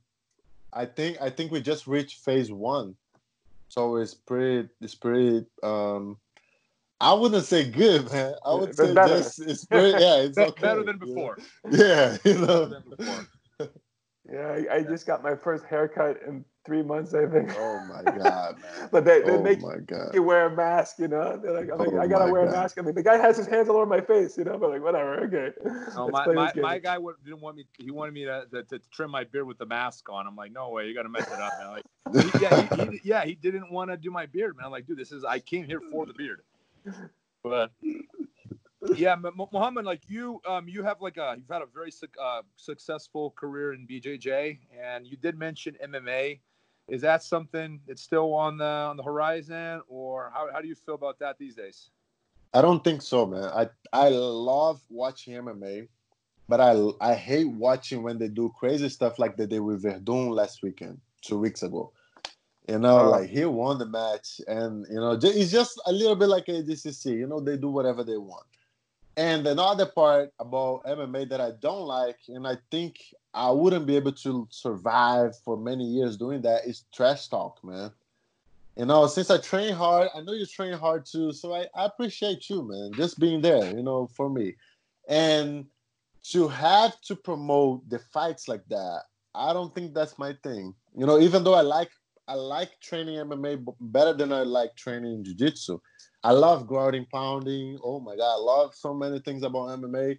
I think I think we just reached phase one, so it's pretty it's pretty. um I wouldn't say good, man. I would say better. just it's pretty, yeah, it's okay. better than before. Yeah, you know. Yeah, I, I, just got my first haircut in three months, I think. Oh my god, man! but they, they oh make you wear a mask, you know. They're like, like oh I gotta wear god. a mask. I mean, the guy has his hands all over my face, you know. But like, whatever, okay. No, my, my, my, guy didn't want me. He wanted me to, to, to, trim my beard with the mask on. I'm like, no way, you gotta mess it up, man. Like, he, yeah, he, he, yeah, he didn't want to do my beard, man. I'm like, dude, this is I came here for the beard. But yeah, Mahamed, like you, um, you have like a you've had a very su- uh, successful career in BJJ, and you did mention MMA. Is that something that's still on the on the horizon, or how how do you feel about that these days? I don't think so, man. I I love watching MMA, but I I hate watching when they do crazy stuff like they did with Werdum last weekend, two weeks ago. You know, uh, like he won the match, and you know, it's just a little bit like ADCC. You know, they do whatever they want. And another part about MMA that I don't like, and I think I wouldn't be able to survive for many years doing that, is trash talk, man. You know, since I train hard, I know you train hard too, so I, I appreciate you, man, just being there, you know, for me. And to have to promote the fights like that, I don't think that's my thing. You know, even though I like I like training MMA better than I like training jiu-jitsu. I love grounding, pounding. Oh my god, I love so many things about MMA,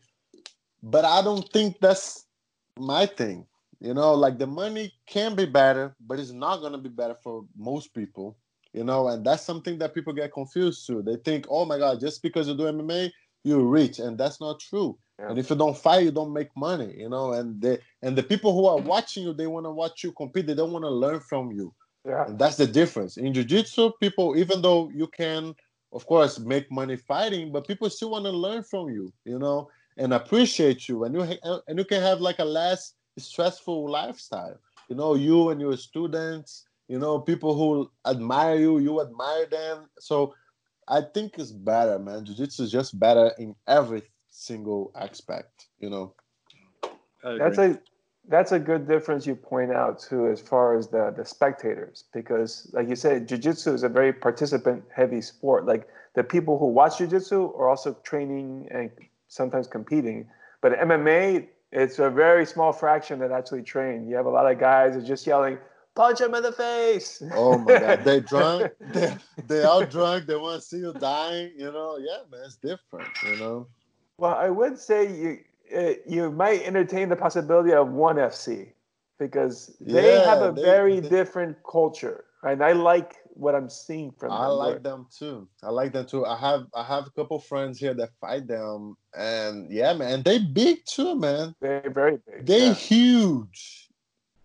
but I don't think that's my thing. You know, like the money can be better, but it's not gonna be better for most people. You know, and that's something that people get confused to. They think, oh my god, just because you do MMA, you're rich, and that's not true. Yeah. And if you don't fight, you don't make money. You know, and the and the people who are watching you, they want to watch you compete. They don't want to learn from you. Yeah. And that's the difference. In jiu-jitsu, people, even though you can of course, make money fighting, but people still want to learn from you, you know, and appreciate you, and you and you can have like a less stressful lifestyle. You know, you and your students, you know, people who admire you, you admire them. So I think it's better, man. Jiu-jitsu is just better in every single aspect, you know. That's a that's a good difference you point out too, as far as the the spectators, because like you said, jujitsu is a very participant heavy sport. Like the people who watch jujitsu are also training and sometimes competing, but MMA it's a very small fraction that actually train. You have a lot of guys that are just yelling, punch him in the face. Oh my god, they drunk, they they all drunk, they want to see you dying, you know. Yeah, man, it's different, you know. Well, I would say you uh, you might entertain the possibility of ONE FC because they yeah, have a they, very they, different culture, and I like what I'm seeing from them. I like them too. I like them too. I have I have a couple friends here that fight them, and yeah, man, they big too, man. They're very big. They yeah. huge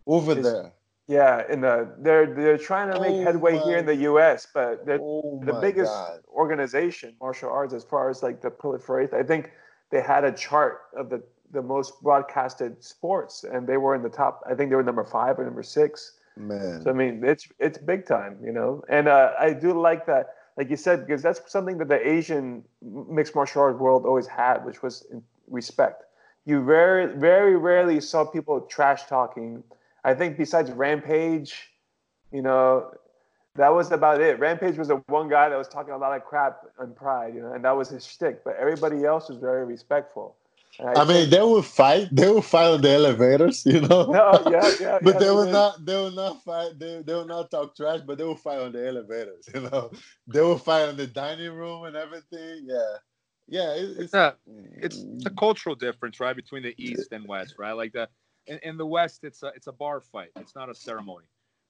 over it's, there. Yeah, in the they're they're trying to make oh headway my, here in the U.S., but they're oh the biggest God. organization martial arts as far as like the proliferation. I think they had a chart of the the most broadcasted sports, and they were in the top. I think they were number five or number six. Man. So I mean, it's it's big time, you know. And uh, I do like that, like you said, because that's something that the Asian mixed martial art world always had, which was respect. You very very rarely saw people trash talking. I think besides Rampage, you know, that was about it. Rampage was the one guy that was talking a lot of crap on Pride, you know, and that was his shtick. But everybody else was very respectful. I, I mean, they will fight. They will fight on the elevators, you know. No, yeah, yeah. but yeah, they will not. They will not fight. They, they will not talk trash. But they will fight on the elevators. You know, they will fight on the dining room and everything. Yeah, yeah. It, it's it's a, it's a cultural difference, right, between the East and West, right? Like the in, in the West, it's a it's a bar fight. It's not a ceremony.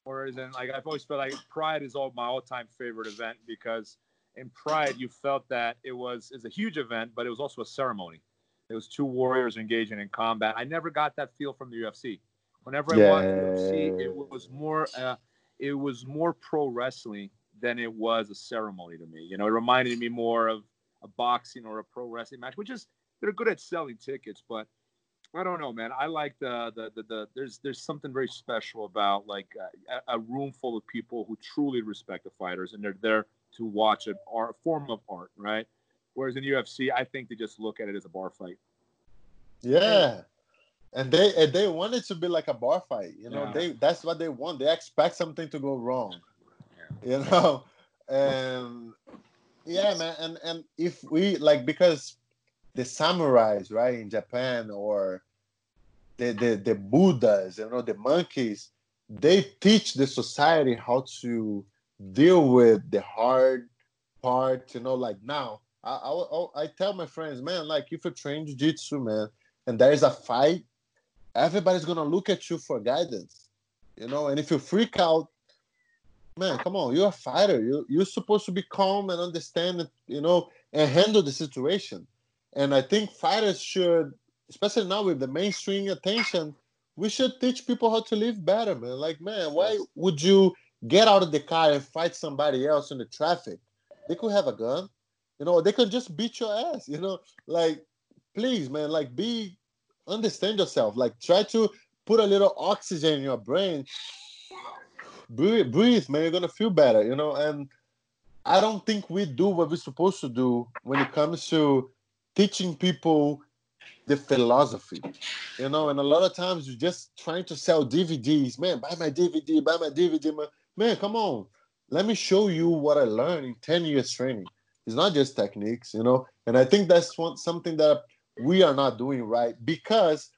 Whereas in like I've always felt like Pride is all my all-time favorite event because in Pride you felt that it was is a huge event, but it was also a ceremony it was two warriors engaging in combat. I never got that feel from the UFC. Whenever I yeah. watched UFC, it was more uh, it was more pro wrestling than it was a ceremony to me. You know, it reminded me more of a boxing or a pro wrestling match, which is they're good at selling tickets, but I don't know, man. I like the the the, the there's there's something very special about like a, a, room full of people who truly respect the fighters and they're there to watch an art form of art, right? Whereas in UFC, I think they just look at it as a bar fight. Yeah. And they and they want it to be like a bar fight, you know. Yeah. They that's what they want. They expect something to go wrong, yeah. you know. And yeah, man. And and if we like because the samurais, right, in Japan or the the the Buddhas, you know, the monkeys, they teach the society how to deal with the hard part, you know. Like now, I, I, I tell my friends, man, like if you train jiu-jitsu, man, and there is a fight, everybody's gonna look at you for guidance. You know, and if you freak out, man, come on, you're a fighter. You you're supposed to be calm and understand you know, and handle the situation. And I think fighters should, especially now with the mainstream attention, we should teach people how to live better, man. Like, man, why would you get out of the car and fight somebody else in the traffic? They could have a gun. You know, they can just beat your ass. You know, like please, man, like be understand yourself. Like try to put a little oxygen in your brain. Breathe, breathe, man. You're gonna feel better. You know, and I don't think we do what we're supposed to do when it comes to teaching people the philosophy, you know. And a lot of times you're just trying to sell DVDs. Man, buy my DVD, buy my DVD, man. Man, come on. Let me show you what I learned in 10 years training. It's not just techniques, you know. And I think that's one something that we are not doing right because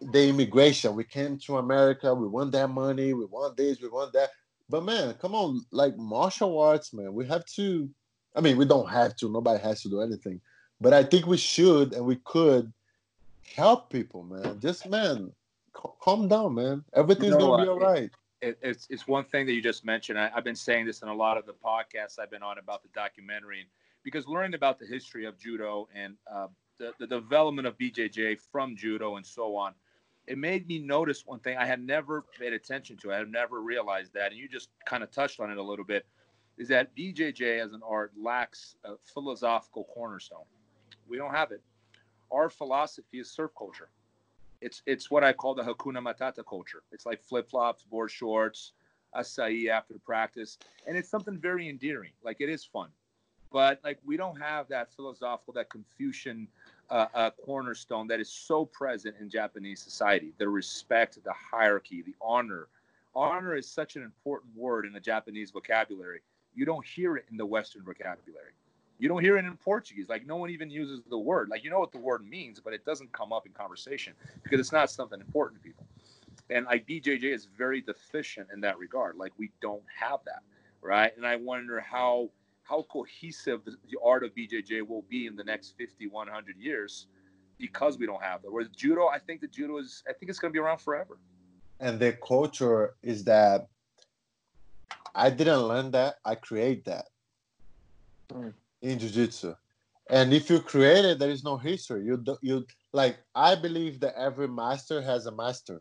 the immigration. We came to America, we want that money, we want this, we want that. But man, come on, like martial arts, man, we have to. I mean, we don't have to. Nobody has to do anything, but I think we should and we could help people, man. Just man, calm down, man. Everything's you know, gonna be all right it, it's it's one thing that you just mentioned. I, have been saying this in a lot of the podcasts I've been on about the documentary, because learning about the history of judo and uh, the, the development of BJJ from judo and so on, it made me notice one thing I had never paid attention to. I had never realized that, and you just kind of touched on it a little bit. Is that BJJ as an art lacks a philosophical cornerstone? We don't have it. Our philosophy is surf culture it's it's what I call the Hakuna Matata culture. It's like flip flops, board shorts, acai after practice, and it's something very endearing. Like it is fun, but like we don't have that philosophical, that Confucian uh, uh, cornerstone that is so present in Japanese society. The respect, the hierarchy, the honor. Honor is such an important word in the Japanese vocabulary. You don't hear it in the Western vocabulary. You don't hear it in Portuguese. Like no one even uses the word. Like you know what the word means, but it doesn't come up in conversation because it's not something important to people. And like BJJ is very deficient in that regard. Like we don't have that, right? And I wonder how how cohesive the, art of BJJ will be in the next 50, 100 years because we don't have that. Whereas judo, I think the judo is, I think it's going to be around forever. And the culture is that I didn't learn that. I create that. Mm. in jiu-jitsu. And if you create it there is no history. You do, you like i believe that every master has a master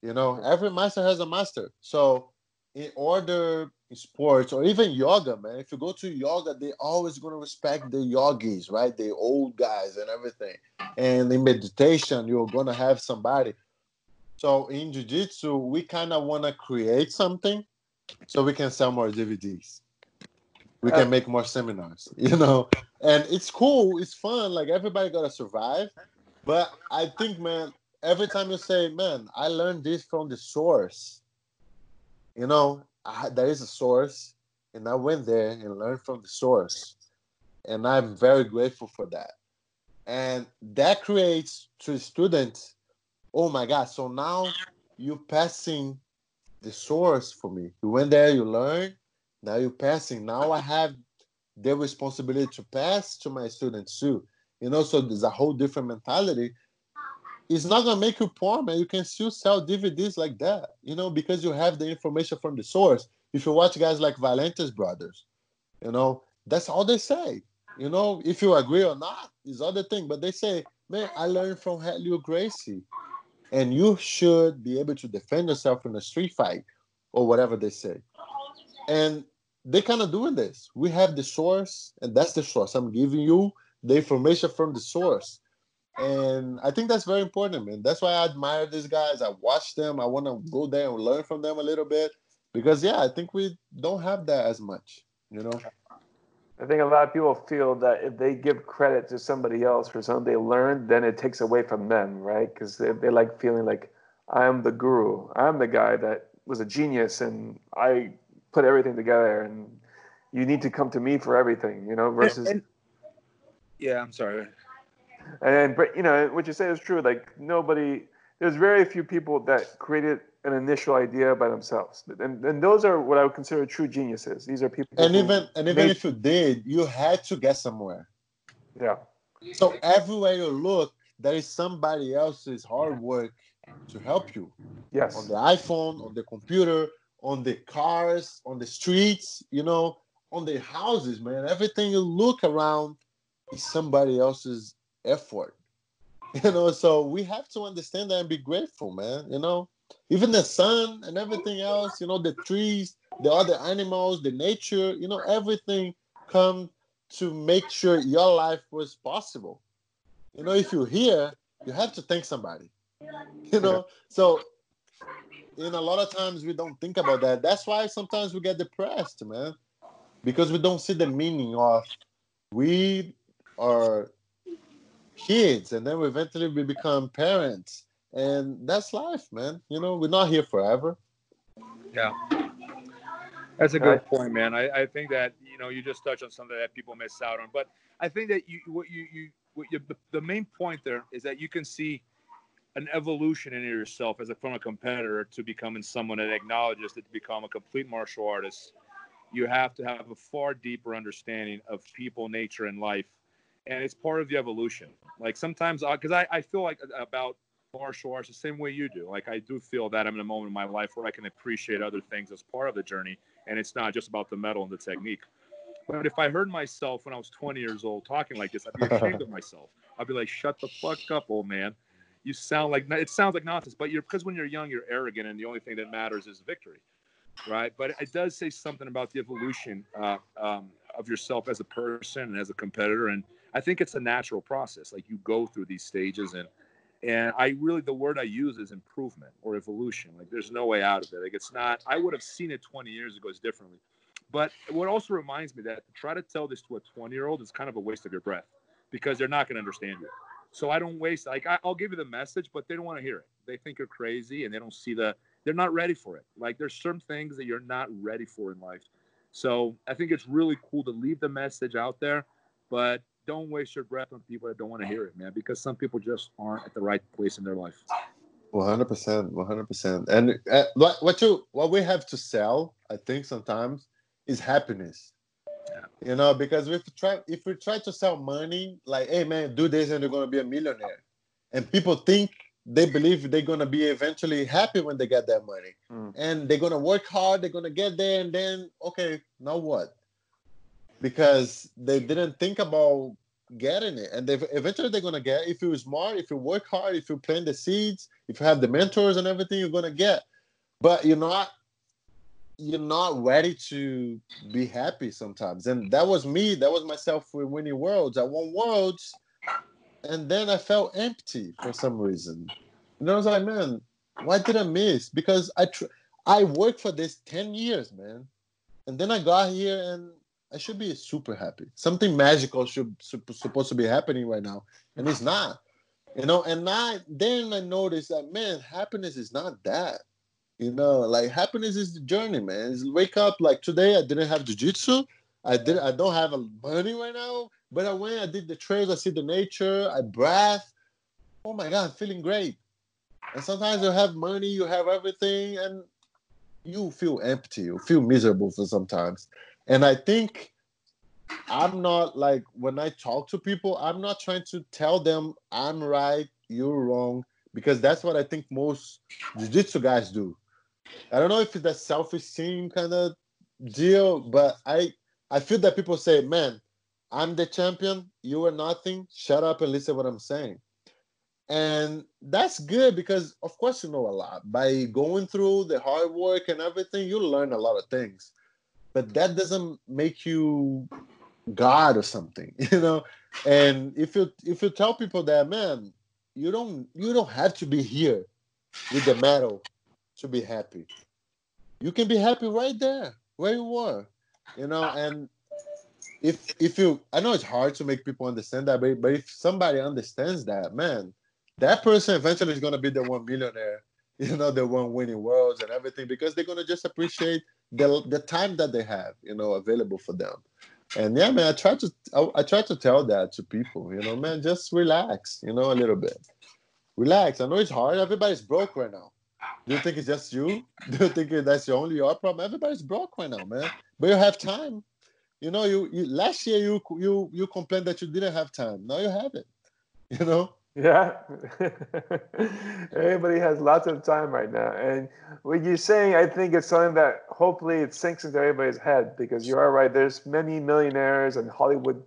you know? Every master has a master. So in order in sports or even yoga man if you go to yoga they always going to respect the yogis right? The old guys and everything. And in meditation you're going to have somebody. So in jiu-jitsu, we kind of want to create something so we can sell more DVDs. We can uh, make more seminars, you know. And it's cool, it's fun. Like everybody gotta survive. But I think, man, every time you say, "Man, I learned this from the source," you know, I, there is a source, and I went there and learned from the source, and I'm very grateful for that. And that creates to students, oh my God! So now you're passing the source for me. You went there, you learned. Now you're passing. Now I have the responsibility to pass to my students too. You know, so there's a whole different mentality. It's not gonna make you poor, man. You can still sell DVDs like that, you know, because you have the information from the source. If you watch guys like Valentes brothers, you know, that's all they say. You know, if you agree or not is other thing, but they say, man, I learned from Helio Gracie, and you should be able to defend yourself in a street fight or whatever they say. And they kind of doing this. We have the source, and that's the source. I'm giving you the information from the source. And I think that's very important, man. That's why I admire these guys. I watch them. I want to go there and learn from them a little bit because, yeah, I think we don't have that as much, you know? I think a lot of people feel that if they give credit to somebody else for something they learned, then it takes away from them, right? Because they, they like feeling like I'm the guru. I'm the guy that was a genius and I put everything together and you need to come to me for everything, you know, versus. And, and, yeah, I'm sorry. And but you know what you say is true. Like nobody, there's very few people that created an initial idea by themselves, and and those are what I would consider true geniuses. These are people. And even and even made, if you did, you had to get somewhere. Yeah. So everywhere you look, there is somebody else's hard work to help you. Yes. On the iPhone, on the computer, on the cars, on the streets, you know, on the houses, man. Everything you look around is somebody else's effort. You know, so we have to understand that and be grateful, man. You know, even the sun and everything else, you know, the trees, the other animals, the nature, you know, everything come to make sure your life was possible. You know, if you're here, you have to thank somebody. You know, so in a lot of times we don't think about that. That's why sometimes we get depressed, man, because we don't see the meaning of we are kids and then we eventually we become parents and that's life man. You know we're not here forever. Yeah. That's a good point man. I, I think that you know you just touched on something that people miss out on. But i think that you what you you what you, the main point there is that you can see an evolution in yourself as a from a competitor to becoming someone that acknowledges that to become a complete martial artist. You have to have a far deeper understanding of people nature and life. And it's part of the evolution. Like sometimes because I, I feel like about martial arts the same way you do. Like i do feel that i'm in a moment in my life where i can appreciate other things as part of the journey and it's not just about the medal and the technique. But if i heard myself when i was 20 years old talking like this i'd be ashamed of myself. I'd be like shut the fuck up old man. You sound like it sounds like nonsense, but you're because when you're young, you're arrogant, and the only thing that matters is victory, right? But it does say something about the evolution uh, um, of yourself as a person and as a competitor, and I think it's a natural process. Like you go through these stages, and and I really the word I use is improvement or evolution. Like there's no way out of it. Like it's not. I would have seen it 20 years ago as differently. But what also reminds me that to try to tell this to a 20 year old is kind of a waste of your breath because they're not going to understand you. So I don't waste like I, will give you the message, but they don't want to hear it. They think you're crazy and they don't see the they're not ready for it. Like there's certain things that you're not ready for in life. So I think it's really cool to leave the message out there, but don't waste your breath on people that don't want to hear it, man, because some people just aren't at the right place in their life. One hundred percent, one hundred percent. And uh, what what you what we have to sell, I think sometimes, is happiness. You know, because if we try if we try to sell money, like, hey man, do this and you're gonna be a millionaire, and people think they believe they're gonna be eventually happy when they get that money, mm. and they're gonna work hard, they're gonna get there, and then okay, now what? Because they didn't think about getting it, and they eventually they're gonna get. If you're smart, if you work hard, if you plant the seeds, if you have the mentors and everything, you're gonna get. But you're not you're not ready to be happy sometimes. And that was me. That was myself with winning worlds. I won worlds, and then I felt empty for some reason. And I was like, man, why did I miss? Because I tr- I worked for this ten years, man, and then I got here and I should be super happy. Something magical should supposed to be happening right now, and it's not. You know, and I then I noticed that man, happiness is not that. You know, like happiness is the journey, man. It's wake up like today. I didn't have jujitsu. I did. I don't have money right now, but I went. I did the trails. I see the nature. I breathe. Oh my god, feeling great. And sometimes you have money, you have everything, and you feel empty. You feel miserable for sometimes. And I think I'm not like when I talk to people, I'm not trying to tell them I'm right, you're wrong, because that's what I think most jiu-jitsu guys do. I don't know if it's a self-esteem kind of deal, but I I feel that people say, "Man, I'm the champion. You are nothing. Shut up and listen what I'm saying." And that's good because, of course, you know a lot. By going through the hard work and everything, you learn a lot of things. But that doesn't make you God or something, you know. And if you if you tell people that, man, you don't you don't have to be here with the medal to be happy. You can be happy right there where you are, you know. And if if you, I know it's hard to make people understand that, but but if somebody understands that, man, that person eventually is gonna be the one millionaire, you know, the one winning worlds and everything because they're gonna just appreciate the the time that they have, you know, available for them. And yeah, man, I try to I, I try to tell that to people, you know, man, just relax, you know, a little bit. Relax. I know it's hard. Everybody's broke right now. Do you think it's just you? Do you think that's only your problem? Everybody's broke right now, man. But you have time. You know, you, you last year you you you complained that you didn't have time. Now you have it. You know. Yeah. Everybody has lots of time right now. And what you're saying, I think it's something that hopefully it sinks into everybody's head because you are right. There's many millionaires and Hollywood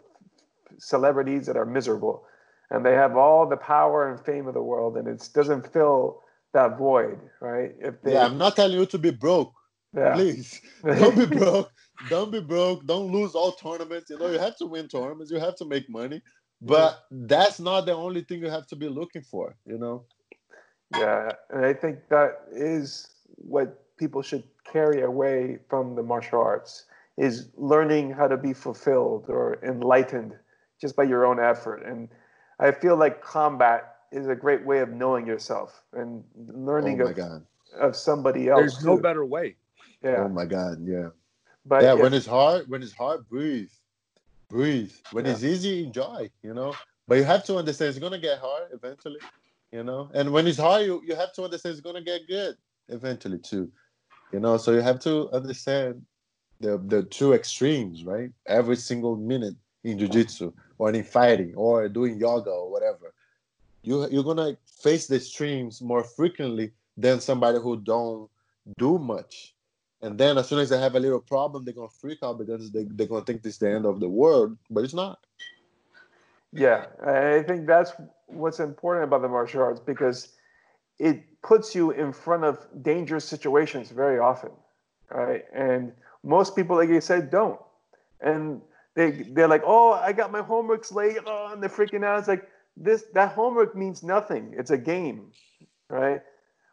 celebrities that are miserable and they have all the power and fame of the world and it doesn't fill that void, right? If they, yeah, I'm not telling you to be broke. Yeah. Please don't be broke. Don't be broke. Don't lose all tournaments. You know, you have to win tournaments. You have to make money, but yeah. that's not the only thing you have to be looking for. You know. Yeah, and I think that is what people should carry away from the martial arts is learning how to be fulfilled or enlightened just by your own effort. And I feel like combat is a great way of knowing yourself and learning oh of, of somebody else. There's too. no better way. Yeah. Oh my God. Yeah. But yeah, when it's hard, when it's hard, breathe, breathe. When yeah. it's easy, enjoy. You know. But you have to understand it's gonna get hard eventually. You know. And when it's hard, you you have to understand it's gonna get good eventually too. You know. So you have to understand the the two extremes, right? Every single minute in jiu-jitsu or in fighting or doing yoga or whatever you you're gonna face the streams more frequently than somebody who don't do much. And then as soon as they have a little problem, they're gonna freak out because they, they're gonna think this is the end of the world, but it's not. Yeah, I think that's what's important about the martial arts because it puts you in front of dangerous situations very often, right? And most people, like you said, don't. And they they're like, oh, I got my homeworks late, oh, and they're freaking out. It's like, this that homework means nothing. It's a game, right?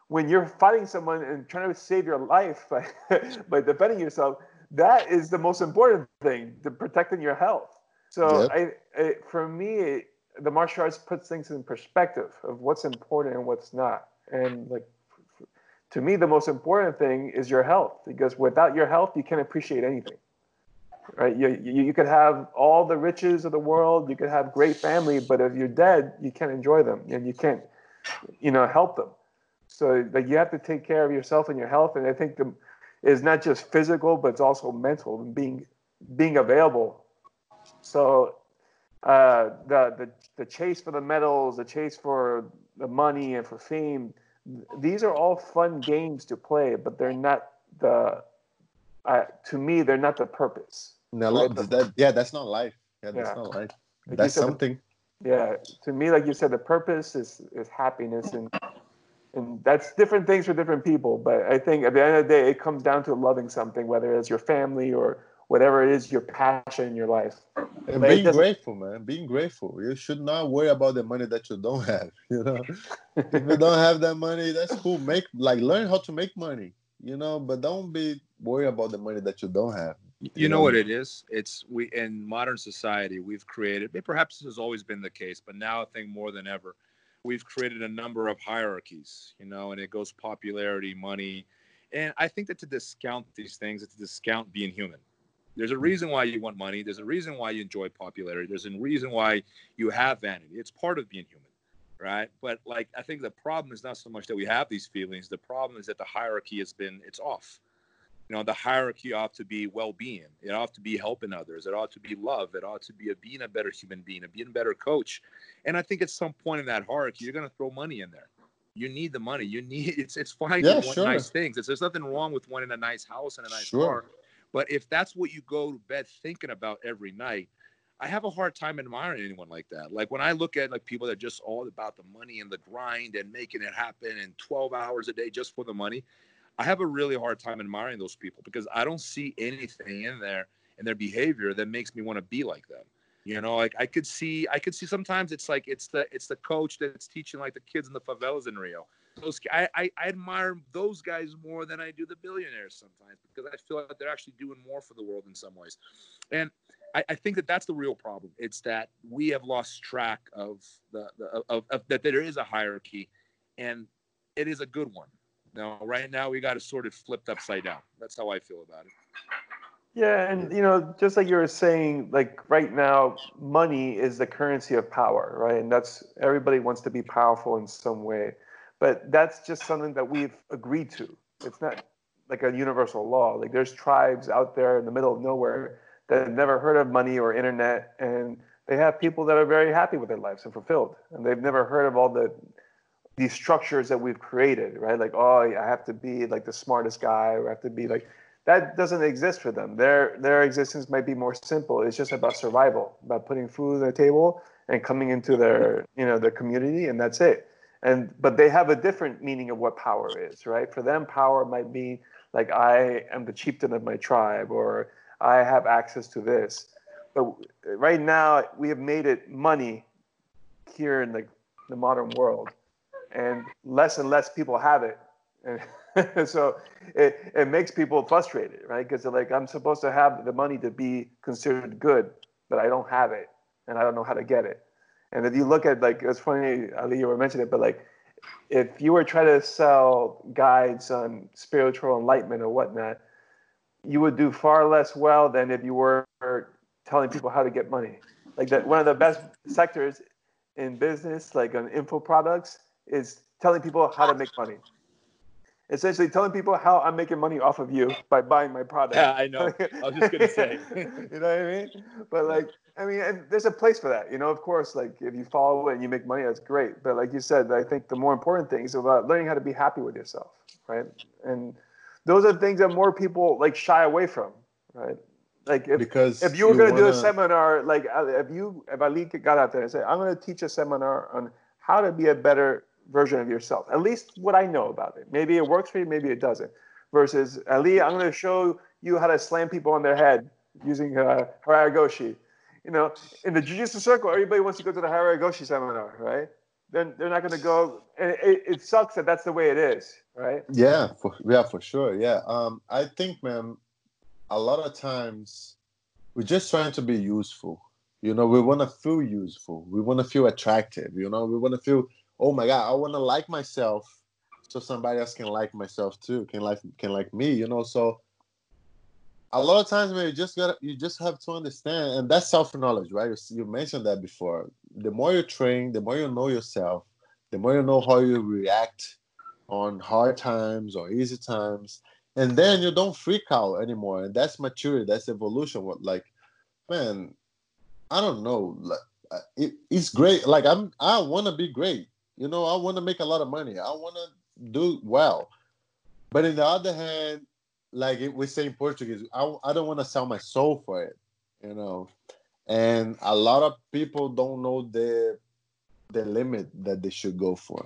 When you're fighting someone and trying to save your life by, by defending yourself, that is the most important thing to protecting your health. So yep. I, I, for me, the martial arts puts things in perspective of what's important and what's not. And like to me, the most important thing is your health because without your health, you can't appreciate anything right? You, you, you could have all the riches of the world, you could have great family, but if you're dead, you can't enjoy them and you can't, you know, help them. So like you have to take care of yourself and your health. And I think the, is not just physical, but it's also mental and being being available. So uh, the, the the chase for the medals, the chase for the money and for fame, these are all fun games to play, but they're not the uh, to me they're not the purpose. No, right? that, yeah, that's not life. Yeah, that's yeah. not life. Like that's something. Yeah, to me, like you said, the purpose is is happiness, and and that's different things for different people. But I think at the end of the day, it comes down to loving something, whether it's your family or whatever it is your passion in your life. And But it being grateful, man. Being grateful. You should not worry about the money that you don't have. You know, if you don't have that money, that's cool. Make like learn how to make money. You know, but don't be worried about the money that you don't have. You know what it is? It's we in modern society we've created. Perhaps this has always been the case, but now I think more than ever, we've created a number of hierarchies. You know, and it goes popularity, money, and I think that to discount these things, it's to discount being human. There's a hmm. reason why you want money. There's a reason why you enjoy popularity. There's a reason why you have vanity. It's part of being human, right? But like I think the problem is not so much that we have these feelings. The problem is that the hierarchy has been it's off you know the hierarchy ought to be well-being. It ought to be helping others. It ought to be love. It ought to be a being a better human being a being a better coach. And i think at some point in that hierarchy you're going to throw money in there. You need the money. You need it's it's fine Yeah, to want sure. nice things. It's, there's nothing wrong with wanting a nice house and a nice Sure. car. But if that's what you go to bed thinking about every night I have a hard time admiring anyone like that. Like when I look at like people that are just all about the money and the grind and making it happen and 12 hours a day just for the money, I have a really hard time admiring those people because I don't see anything in there in their behavior that makes me want to be like them. You know, like I could see, I could see sometimes it's like it's the it's the coach that's teaching like the kids in the favelas in Rio. Those I, I, I admire those guys more than I do the billionaires sometimes because I feel like they're actually doing more for the world in some ways. And I, I think that that's the real problem. It's that we have lost track of the, the of, of that there is a hierarchy, and it is a good one. Now, right now, we got it sort of flipped upside down. That's how I feel about it. Yeah, and you know, just like you were saying, like right now, money is the currency of power, right? And that's everybody wants to be powerful in some way, but that's just something that we've agreed to. It's not like a universal law. Like there's tribes out there in the middle of nowhere that have never heard of money or internet, and they have people that are very happy with their lives and fulfilled, and they've never heard of all the these structures that we've created, right? Like, oh, I have to be like the smartest guy, or I have to be like that doesn't exist for them. Their their existence might be more simple. It's just about survival, about putting food on the table and coming into their you know their community, and that's it. And but they have a different meaning of what power is, right? For them, power might be like I am the chieftain of my tribe, or I have access to this. But right now, we have made it money here in the, the modern world, and less and less people have it. And so it, it makes people frustrated, right? Because they're like, I'm supposed to have the money to be considered good, but I don't have it, and I don't know how to get it. And if you look at like, it's funny, Ali, you were mentioning it, but like, if you were trying to sell guides on spiritual enlightenment or whatnot, you would do far less well than if you were telling people how to get money. Like that, one of the best sectors in business, like on info products, is telling people how to make money. Essentially, telling people how I'm making money off of you by buying my product. Yeah, I know. I was just gonna say. you know what I mean? But like, I mean, and there's a place for that. You know, of course, like if you follow it and you make money, that's great. But like you said, I think the more important thing is about learning how to be happy with yourself, right? And those are things that more people like shy away from, right? Like if because if you were going to do a seminar, like if you if Ali got out there and said, "I'm going to teach a seminar on how to be a better version of yourself," at least what I know about it. Maybe it works for you, maybe it doesn't. Versus Ali, I'm going to show you how to slam people on their head using uh, Harai Goshi. You know, in the jiu-jitsu circle, everybody wants to go to the Harai Goshi seminar, right? Then they're not going to go. And it, it sucks that that's the way it is, right? Yeah, for, yeah, for sure. Yeah. Um, I think, man, a lot of times we're just trying to be useful. You know, we want to feel useful. We want to feel attractive. You know, we want to feel, oh my God, I want to like myself, so somebody else can like myself too, can like can like me. You know, so a lot of times, man, you just got you just have to understand, and that's self knowledge, right? You, you mentioned that before. The more you train, the more you know yourself, the more you know how you react on hard times or easy times and then you don't freak out anymore and that's maturity that's evolution what like man i don't know like it, it's great like i'm i want to be great you know i want to make a lot of money i want to do well but in the other hand like we say in portuguese i, I don't want to sell my soul for it you know and a lot of people don't know the the limit that they should go for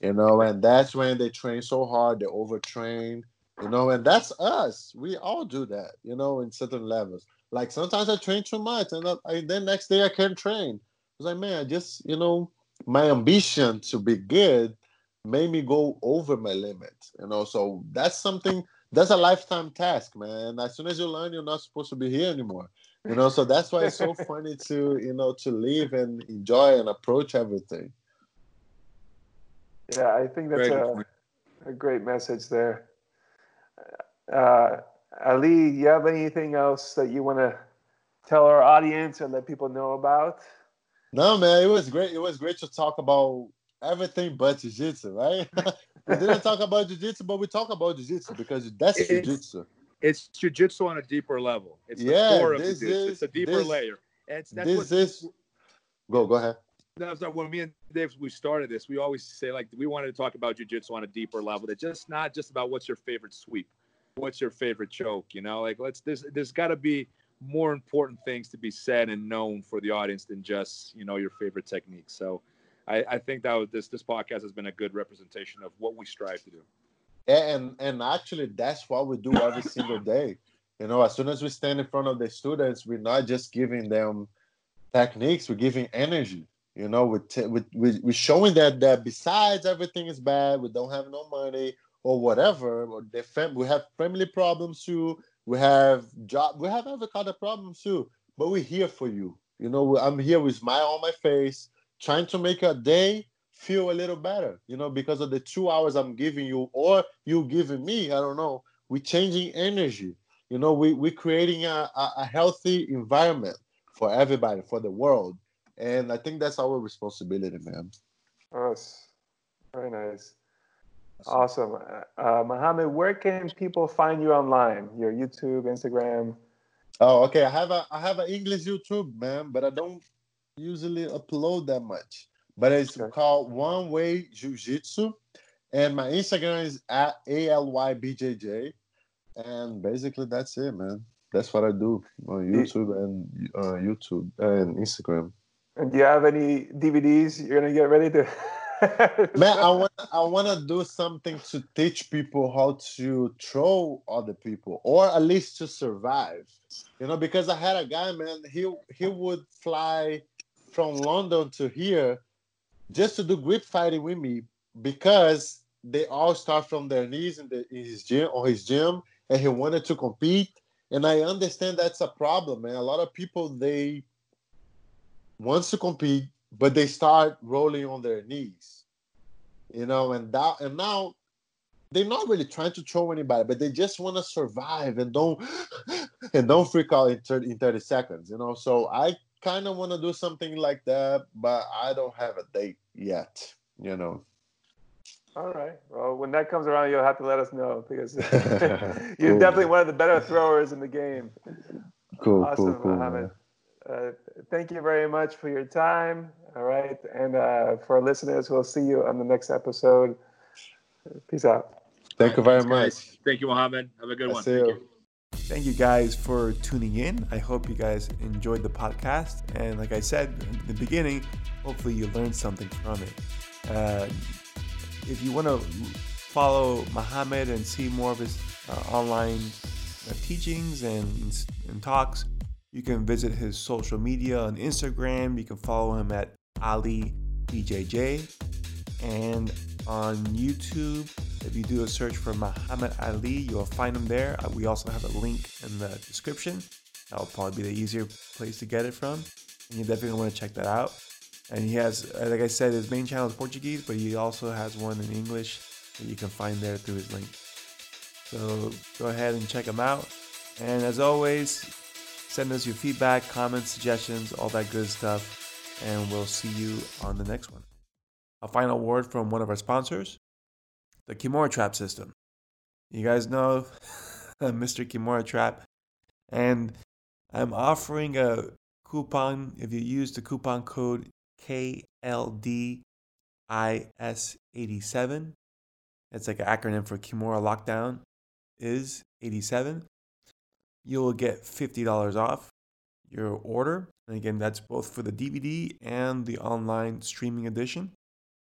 you know and that's when they train so hard they overtrain You know, and that's us. We all do that, you know, in certain levels. Like sometimes I train too much, and uh, I, then next day I can't train. It's like, man, I just, you know, my ambition to be good made me go over my limit. You know, so that's something that's a lifetime task, man. As soon as you learn, you're not supposed to be here anymore. You know, so that's why it's so funny to, you know, to live and enjoy and approach everything. Yeah, I think that's a, a great message there. Uh, Ali, you have anything else that you want to tell our audience and let people know about? No, man, it was great. It was great to talk about everything but jiu-jitsu, right? we didn't talk about jiu-jitsu, but we talk about jiu-jitsu because that's it's, jiu-jitsu. It's jiu-jitsu on a deeper level. It's yeah, the core of jiu-jitsu. Is, it's a deeper this, layer. And it's, that's this what, is go go ahead. That's not when me and Dave we started this. We always say like we wanted to talk about jiu-jitsu on a deeper level. It's just not just about what's your favorite sweep, what's your favorite choke. You know, like let's there's there's got to be more important things to be said and known for the audience than just you know your favorite technique. So I, I think that was, this this podcast has been a good representation of what we strive to do. And and actually, that's what we do every single day. You know, as soon as we stand in front of the students, we're not just giving them techniques; we're giving energy. You know, we're, t- we, we, we're showing that that besides everything is bad, we don't have no money or whatever, or fam- we have family problems too, we have job, we have of problems too. But we're here for you. You know, I'm here with smile on my face trying to make a day feel a little better, you know, because of the two hours I'm giving you or you giving me. I don't know. We're changing energy. You know, we, we're creating a, a, a healthy environment for everybody, for the world. And I think that's our responsibility, man. Yes. Very nice. Awesome. Uh, Mahamed, where can people find you online? Your YouTube, Instagram? Oh, okay. I have a I have an English YouTube, man, but I don't usually upload that much. But it's okay. called One Way Jiu Jitsu. And my Instagram is at ALYBJJ. And basically, that's it, man. That's what I do on YouTube and uh, YouTube and Instagram. And do you have any DVDs you're gonna get ready to? man, I want I want to do something to teach people how to throw other people, or at least to survive. You know, because I had a guy, man. He he would fly from London to here just to do grip fighting with me because they all start from their knees in, the, in his gym or his gym and he wanted to compete and i understand that's a problem man a lot of people they wants to compete but they start rolling on their knees you know and that and now they're not really trying to throw anybody but they just want to survive and don't and don't freak out in 30, in 30 seconds you know so i kind of want to do something like that, but I don't have a date yet, you know. All right. Well, when that comes around, you'll have to let us know because you're cool. definitely one of the better throwers in the game. Cool, awesome, cool, cool. Uh, thank you very much for your time. All right. And uh, for our listeners, we'll see you on the next episode. Peace out. Thank you very much. Thank you, Mahamed. Have a good I one. Thank you. Thank you guys for tuning in. I hope you guys enjoyed the podcast. And like I said in the beginning, hopefully you learned something from it. Uh, if you want to follow Mahamed and see more of his uh, online uh, teachings and, and talks, you can visit his social media on Instagram. You can follow him at Ali BJJ. And on YouTube, if you do a search for Mahamed Ali, you'll find him there. Uh, we also have a link in the description. That'll probably be the easier place to get it from. And you definitely want to check that out. And he has, uh, like I said, his main channel is Portuguese, but he also has one in English that you can find there through his link. So go ahead and check him out. And as always, send us your feedback, comments, suggestions, all that good stuff. And we'll see you on the next one. A final word from one of our sponsors the Kimura Trap system. You guys know Mr. Kimura Trap. And I'm offering a coupon if you use the coupon code KLDIS87. It's like an acronym for Kimura Lockdown is 87. You'll get $50 off your order. And again, that's both for the DVD and the online streaming edition.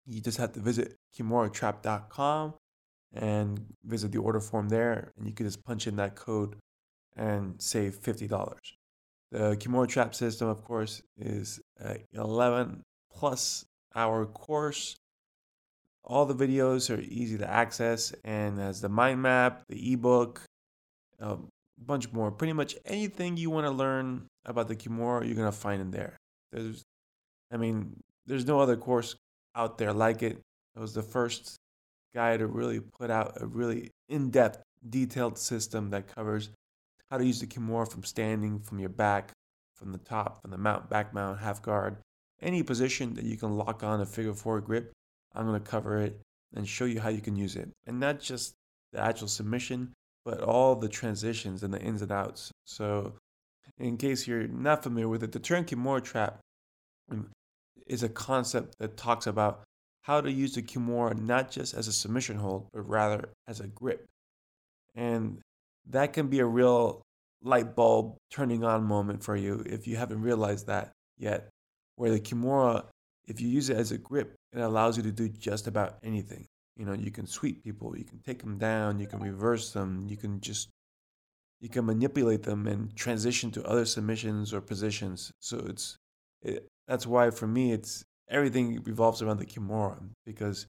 You just have to visit kimuratrap.com and visit the order form there, and you can just punch in that code and save fifty dollars. The Kimura Trap system, of course, is a 11 plus hour course. All the videos are easy to access and has the mind map, the ebook, a bunch more. Pretty much anything you want to learn about the Kimura, you're gonna find in there. There's, I mean, there's no other course out there like it. It was the first guy to really put out a really in-depth, detailed system that covers how to use the Kimura from standing, from your back, from the top, from the mount, back mount, half guard, any position that you can lock on a figure four grip. I'm to cover it and show you how you can use it. And not just the actual submission, but all the transitions and the ins and outs. So, in case you're not familiar with it, the term Kimura trap um, is a concept that talks about how to use the Kimura not just as a submission hold, but rather as a grip. And that can be a real light bulb turning on moment for you if you haven't realized that yet. Where the Kimura, if you use it as a grip, it allows you to do just about anything. You know, you can sweep people, you can take them down, you can reverse them, you can just you can manipulate them and transition to other submissions or positions. So it's it, that's why for me it's everything revolves around the Kimura because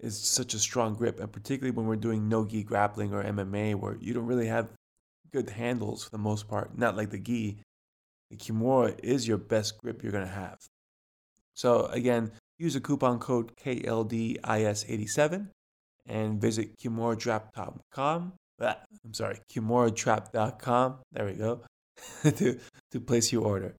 it's such a strong grip, and particularly when we're doing no gi grappling or MMA, where you don't really have good handles for the most part, not like the gi. The Kimura is your best grip you're gonna have. So again, use a coupon code KLDIS87 and visit KimuraTrap.com. Ah, I'm sorry, KimuraTrap.com. There we go. to to place your order.